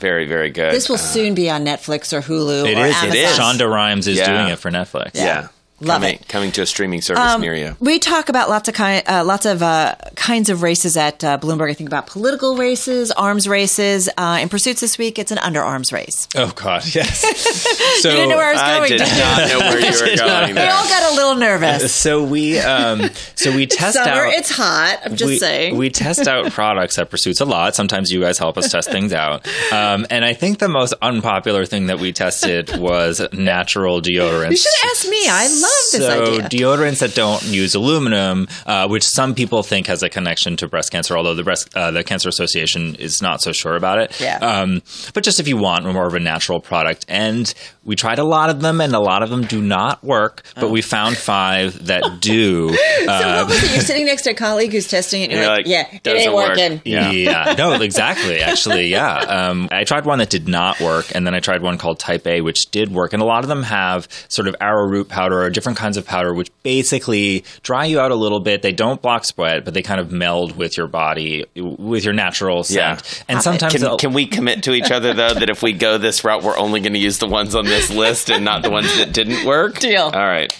Very very good. This will soon be on Netflix or Hulu It or is. Amazon. It is. Shonda Rhimes is Yeah. doing it for Netflix. Yeah. Love coming, Coming to a streaming service Um, near you. We talk about lots of kind, uh, lots of uh, kinds of races at uh, Bloomberg. I think about political races, arms races. Uh, in pursuits this week, it's an underarms race. Oh God, yes. you didn't know where I was I going. did did you? not know where you were did not. going We all got a little nervous. So we um so we test Summer, out. it's hot. I'm just we, saying. we test out products at Pursuits a lot. Sometimes you guys help us test things out. Um, and I think the most unpopular thing that we tested was natural deodorants. you should have asked me. I love this so idea. deodorants that don't use aluminum, uh, which some people think has a connection to breast cancer, although the breast uh, the Cancer Association is not so sure about it. Yeah. Um, but just if you want more of a natural product, and we tried a lot of them, and a lot of them do not work. But we found five that do. so Uh, what was it? You're sitting next to a colleague who's testing it, and you're, You're like, like, "Yeah, it doesn't ain't work." working." Yeah. no, exactly. Actually, yeah. Um, I tried one that did not work, and then I tried one called Type A, which did work. And a lot of them have sort of arrowroot powder or different kinds of powder, which basically dry you out a little bit. They don't block sweat, but they kind of meld with your body, with your natural scent. And uh, sometimes can, can we commit to each other though that if we go this route, we're only going to use the ones on this list and not the ones that didn't work? Deal. All right,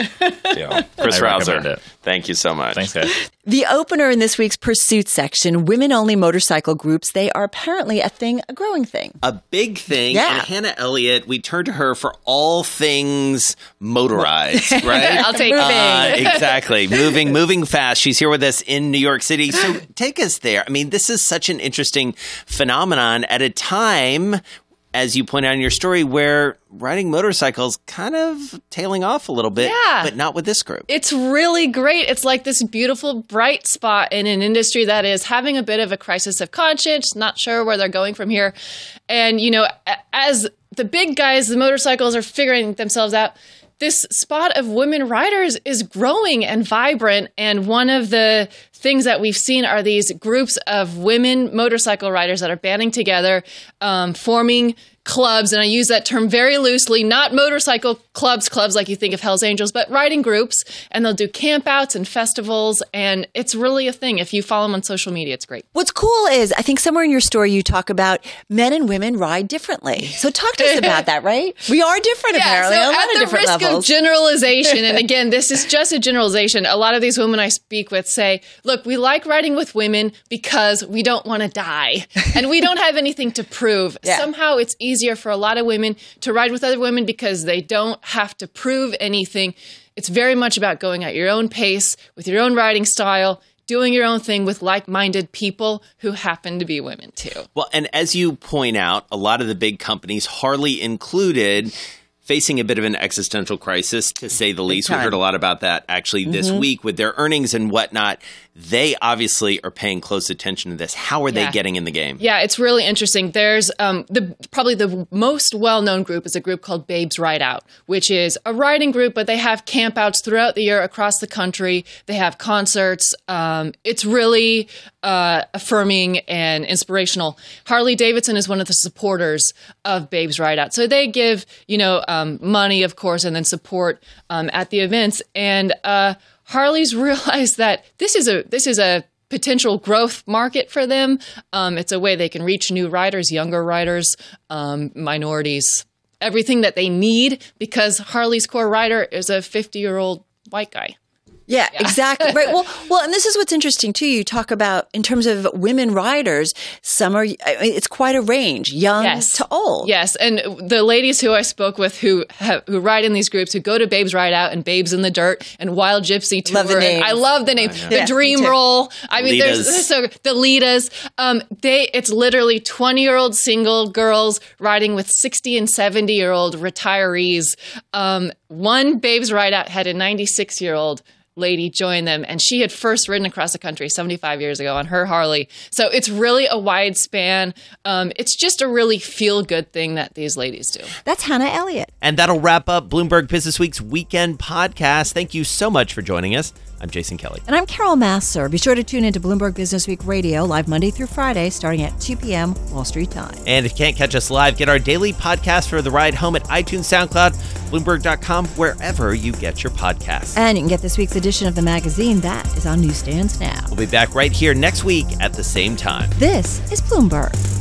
Deal. Chris I recommend Rovzar. It. Thank you so much. Thanks, guys. The opener in this week's Pursuit section, women only motorcycle groups, they are apparently a thing, a growing thing. a big thing. Yeah. And Hannah Elliott, we turn to her for all things motorized, right? I'll take Uh, it. exactly. moving, moving fast. She's here with us in New York City. So take us there. I mean, this is such an interesting phenomenon at a time, as you point out in your story, where riding motorcycles kind of tailing off a little bit, Yeah. but not with this group. It's really great. It's like this beautiful bright spot in an industry that is having a bit of a crisis of conscience, not sure where they're going from here. And, you know, as the big guys, the motorcycles are figuring themselves out, this spot of women riders is growing and vibrant. And one of the things that we've seen are these groups of women motorcycle riders that are banding together, um, forming clubs. And I use that term very loosely, not motorcycle clubs, clubs like you think of Hells Angels, but riding groups. And they'll do campouts and festivals. And it's really a thing. If you follow them on social media, it's great. What's cool is I think somewhere in your story you talk about men and women ride differently. So talk to us about that, right? We are different apparently so a lot at of the different risk levels. of generalization, and again, this is just a generalization. A lot of these women I speak with say, "Look, we like riding with women because we don't want to die, and we don't have anything to prove. Yeah. Somehow, it's easier for a lot of women to ride with other women because they don't have to prove anything. It's very much about going at your own pace with your own riding style." Doing your own thing with like minded people who happen to be women too. Well, and as you point out, a lot of the big companies, Harley included, facing a bit of an existential crisis, to say the least. We heard a lot about that actually this Mm-hmm. week with their earnings and whatnot. They obviously are paying close attention to this. How are they getting in the game? Yeah, it's really interesting. There's um, the probably the most well-known group is a group called Babes Ride Out, which is a riding group, but they have campouts throughout the year across the country. They have concerts. Um, it's really uh, affirming and inspirational. Harley Davidson is one of the supporters of Babes Ride Out, so they give you know um, money, of course, and then support um, at the events. And uh, Harley's realized that this is a this is a potential growth market for them. Um, it's a way they can reach new riders, younger riders, um, minorities, everything that they need because Harley's core rider is a 50 year old white guy. Yeah, exactly. Right. Well, well, and this is what's interesting too. You talk about in terms of women riders. Some are. It's quite a range, young Yes. to old. Yes, and the ladies who I spoke with who have, who ride in these groups, who go to Babes Ride Out and Babes in the Dirt and Wild Gypsy Tour. Love the and. I love the name. The Yeah, Dream. Roll. I mean, there's so the Litas. Um, they it's literally 20 year old single girls riding with 60 and 70 year old retirees. Um, one Babes Ride Out had a 96 year old lady join them and she had first ridden across the country 75 years ago on her harley so it's really a wide span um, it's just a really feel good thing that these ladies do That's Hannah Elliott. And that'll wrap up Bloomberg Businessweek's weekend podcast. Thank you so much for joining us. I'm Jason Kelly. And I'm Carol Massar. Be sure to tune into Bloomberg Businessweek Radio live Monday through Friday starting at 2 p.m. Wall Street time. And if you can't catch us live, get our daily podcast for the ride home at iTunes, SoundCloud, Bloomberg.com, wherever you get your podcasts. And you can get this week's edition of the magazine that is on newsstands now. We'll be back right here next week at the same time. This is Bloomberg.